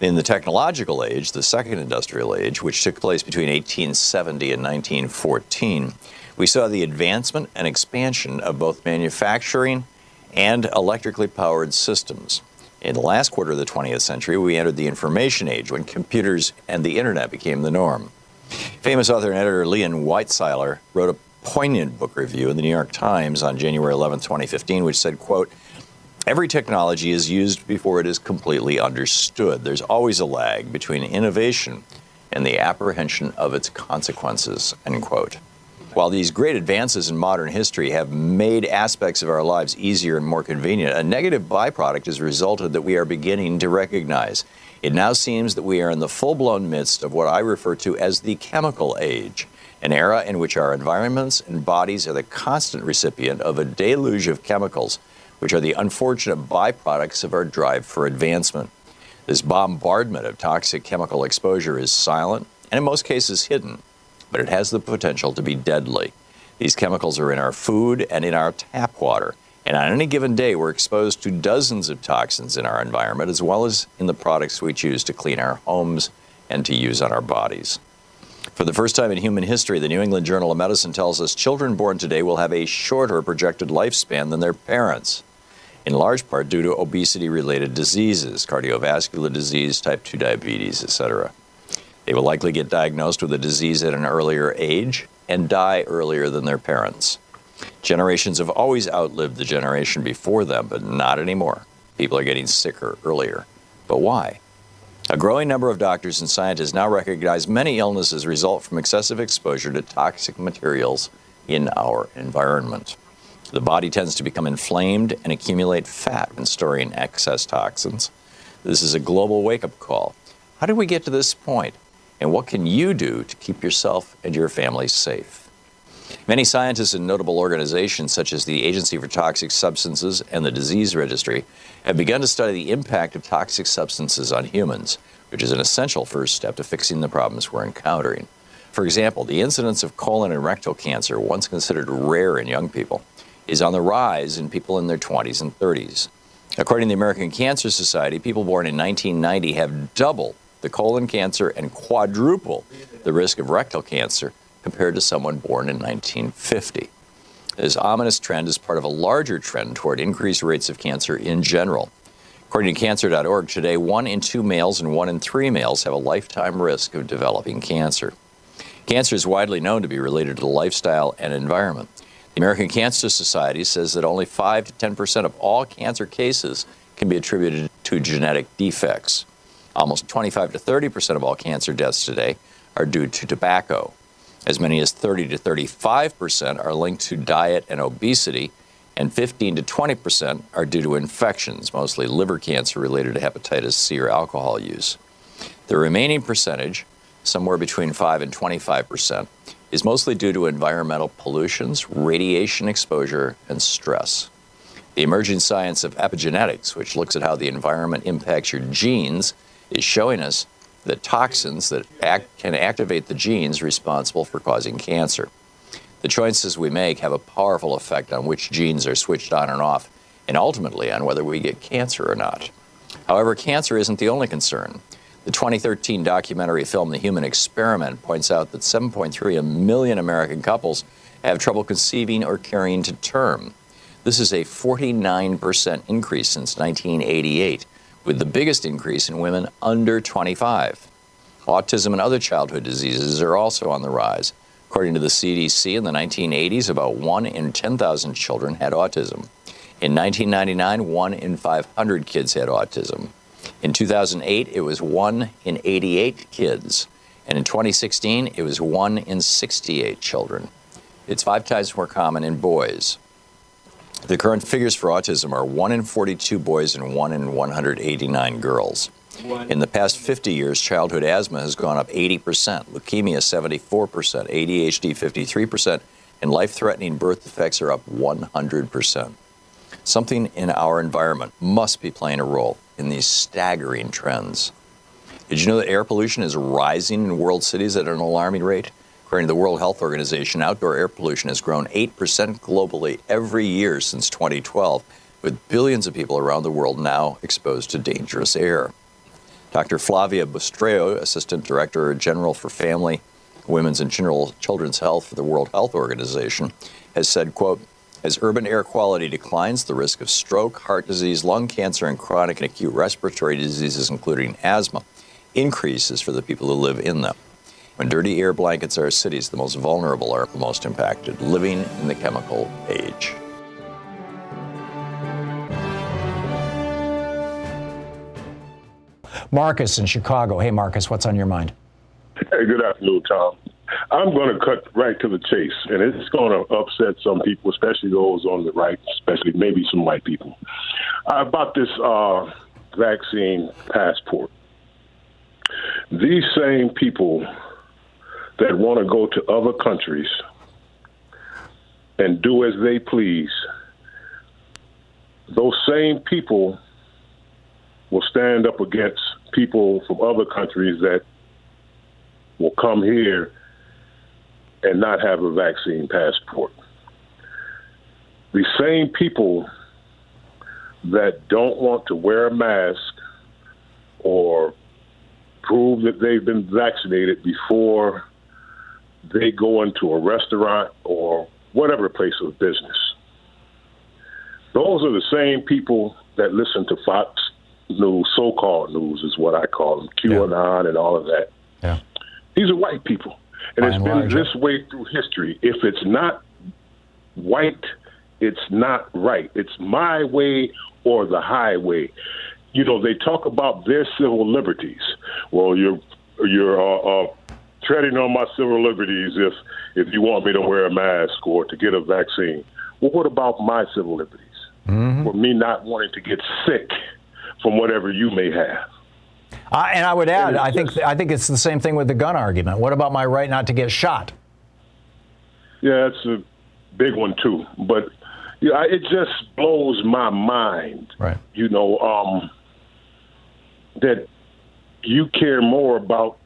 In the technological age, the second industrial age, which took place between 1870 and 1914, we saw the advancement and expansion of both manufacturing and electrically powered systems. In the last quarter of the 20th century, we entered the information age when computers and the internet became the norm. Famous author and editor Leon Wieseltier wrote a poignant book review in the New York Times on January 11, 2015, which said, quote, Every technology is used before it is completely understood. There's always a lag between innovation and the apprehension of its consequences, end quote. While these great advances in modern history have made aspects of our lives easier and more convenient, a negative byproduct has resulted that we are beginning to recognize. It now seems that we are in the full blown midst of what I refer to as the chemical age, an era in which our environments and bodies are the constant recipient of a deluge of chemicals, which are the unfortunate byproducts of our drive for advancement. This bombardment of toxic chemical exposure is silent and in most cases hidden, but it has the potential to be deadly. These chemicals are in our food and in our tap water. And on any given day, we're exposed to dozens of toxins in our environment, as well as in the products we choose to clean our homes and to use on our bodies. For the first time in human history, the New England Journal of Medicine tells us children born today will have a shorter projected lifespan than their parents, in large part due to obesity related diseases, cardiovascular disease, type 2 diabetes, etc. They will likely get diagnosed with a disease at an earlier age and die earlier than their parents. Generations have always outlived the generation before them, but not anymore. People are getting sicker earlier. But why? A growing number of doctors and scientists now recognize many illnesses result from excessive exposure to toxic materials in our environment. The body tends to become inflamed and accumulate fat when storing excess toxins. This is a global wake up call. How did we get to this point? And what can you do to keep yourself and your family safe? Many scientists and notable organizations, such as the Agency for Toxic Substances and the Disease Registry, have begun to study the impact of toxic substances on humans, which is an essential first step to fixing the problems we're encountering. For example, the incidence of colon and rectal cancer, once considered rare in young people, is on the rise in people in their 20s and 30s. According to the American Cancer Society, people born in 1990 have double the colon cancer and quadruple the risk of rectal cancer compared to someone born in 1950. This ominous trend is part of a larger trend toward increased rates of cancer in general. According to cancer.org, today one in two males and one in three males have a lifetime risk of developing cancer. Cancer is widely known to be related to lifestyle and environment. The American Cancer Society says that only 5 to 10 percent of all cancer cases can be attributed to genetic defects. Almost 25 to 30 percent of all cancer deaths today are due to tobacco. As many as 30 to 35 percent are linked to diet and obesity, and 15 to 20 percent are due to infections, mostly liver cancer related to hepatitis C or alcohol use. The remaining percentage, somewhere between 5 and 25 percent, is mostly due to environmental pollutions, radiation exposure, and stress. The emerging science of epigenetics, which looks at how the environment impacts your genes, is showing us that toxins that act, can activate the genes responsible for causing cancer. The choices we make have a powerful effect on which genes are switched on and off, and ultimately on whether we get cancer or not. However, cancer isn't the only concern. The 2013 documentary film The Human Experiment points out that 7.3 million American couples have trouble conceiving or carrying to term. This is a 49% increase since 1988 with the biggest increase in women under 25. Autism and other childhood diseases are also on the rise. According to the CDC, in the 1980s, about 1 in 10,000 children had autism. In 1999, 1 in 500 kids had autism. In 2008, it was 1 in 88 kids. And in 2016, it was 1 in 68 children. It's five times more common in boys. The current figures for autism are 1 in 42 boys and 1 in 189 girls. In the past 50 years, childhood asthma has gone up 80%, leukemia 74%, ADHD 53%, and life threatening birth defects are up 100%. Something in our environment must be playing a role in these staggering trends. Did you know that air pollution is rising in world cities at an alarming rate? According to the World Health Organization, outdoor air pollution has grown 8% globally every year since 2012, with billions of people around the world now exposed to dangerous air. Dr. Flavia Bustreo, Assistant Director General for Family, Women's and General Children's Health for the World Health Organization, has said, quote, as urban air quality declines, the risk of stroke, heart disease, lung cancer, and chronic and acute respiratory diseases, including asthma, increases for the people who live in them. When dirty air blankets our cities, the most vulnerable are the most impacted, living in the chemical age. Marcus in Chicago. Hey, Marcus, what's on your mind? Hey, good afternoon, Thom. I'm going to cut right to the chase, and it's going to upset some people, especially those on the right, especially maybe some white people. Uh, about this uh, vaccine passport. These same people that want to go to other countries and do as they please, those same people will stand up against people from other countries that will come here and not have a vaccine passport. The same people that don't want to wear a mask or prove that they've been vaccinated before they go into a restaurant or whatever place of business. Those are the same people that listen to Fox News, so called news is what I call them, QAnon and all of that. Yeah. These are white people. And By it's and been large, this way through history. If it's not white, it's not right. It's my way or the highway. You know, they talk about their civil liberties. Well, you're you're uh, uh, treading on my civil liberties if if you want me to wear a mask or to get a vaccine. Well, what about my civil liberties? For me not wanting to get sick from whatever you may have. And I would add, I think I think it's the same thing with the gun argument. What about my right not to get shot? Yeah, it's a big one too. But yeah, it just blows my mind. Right. You know, um, that you care more about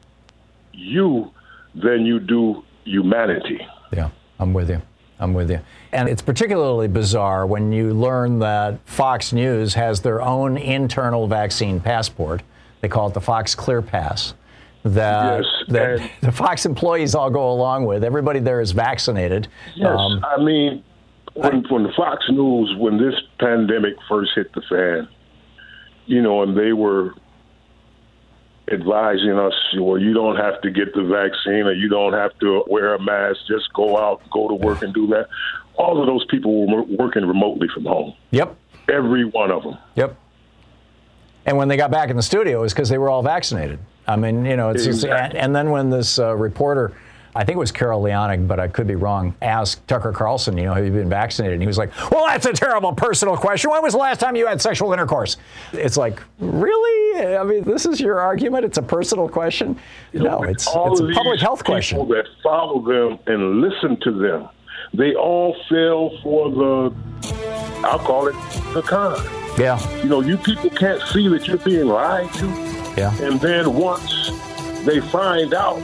you than you do humanity. Yeah, I'm with you. I'm with you. And it's particularly bizarre when you learn that Fox News has their own internal vaccine passport. They call it the Fox Clear Pass. That, Yes, that [laughs] the Fox employees all go along with. Everybody there is vaccinated. Yes, Um, I mean, when when the Fox News, when this pandemic first hit the fan, you know, and they were advising us, well, you don't have to get the vaccine, or you don't have to wear a mask. Just go out, go to work, and do that. All of those people were working remotely from home. Yep. Every one of them. Yep. And when they got back in the studio, it was because they were all vaccinated. I mean, you know, it's Exactly. and then when this uh, reporter, I think it was Carol Leonig, but I could be wrong, asked Tucker Carlson, you know, have you been vaccinated? And he was like, well, that's a terrible personal question. When was the last time you had sexual intercourse? It's like, really? I mean, this is your argument? It's a personal question? No, it's, it's a public health question. People that follow them and listen to them, they all fell for the, I'll call it the con. Yeah. You know, you people can't see that you're being lied to. Yeah. And then once they find out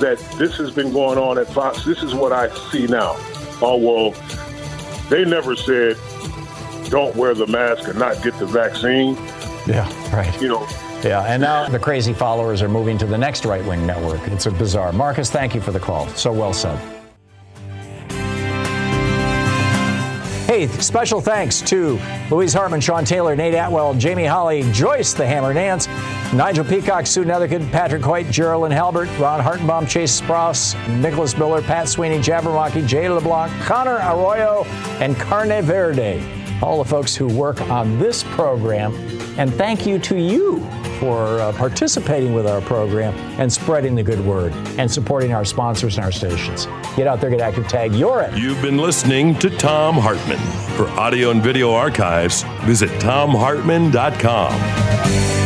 that this has been going on at Fox, this is what I see now. Oh, well, they never said don't wear the mask and not get the vaccine. Yeah, right. You know, Yeah, and now the crazy followers are moving to the next right wing network. It's a bizarre. Marcus, thank you for the call. So well said. Hey, special thanks to Louise Hartmann, Sean Taylor, Nate Atwell, Jamie Holly, Joyce the Hammer Nance, Nigel Peacock, Sue Nethergood, Patrick Hoyt, Geraldine Halbert, Ron Hartenbaum, Chase Spross, Nicholas Miller, Pat Sweeney, Jabberwocky, Jay LeBlanc, Connor Arroyo, and Carne Verde. All the folks who work on this program. And thank you to you for uh, participating with our program and spreading the good word and supporting our sponsors and our stations. Get out there, get active, tag your it. You've been listening to Thom Hartmann. For audio and video archives, visit thomhartmann.com.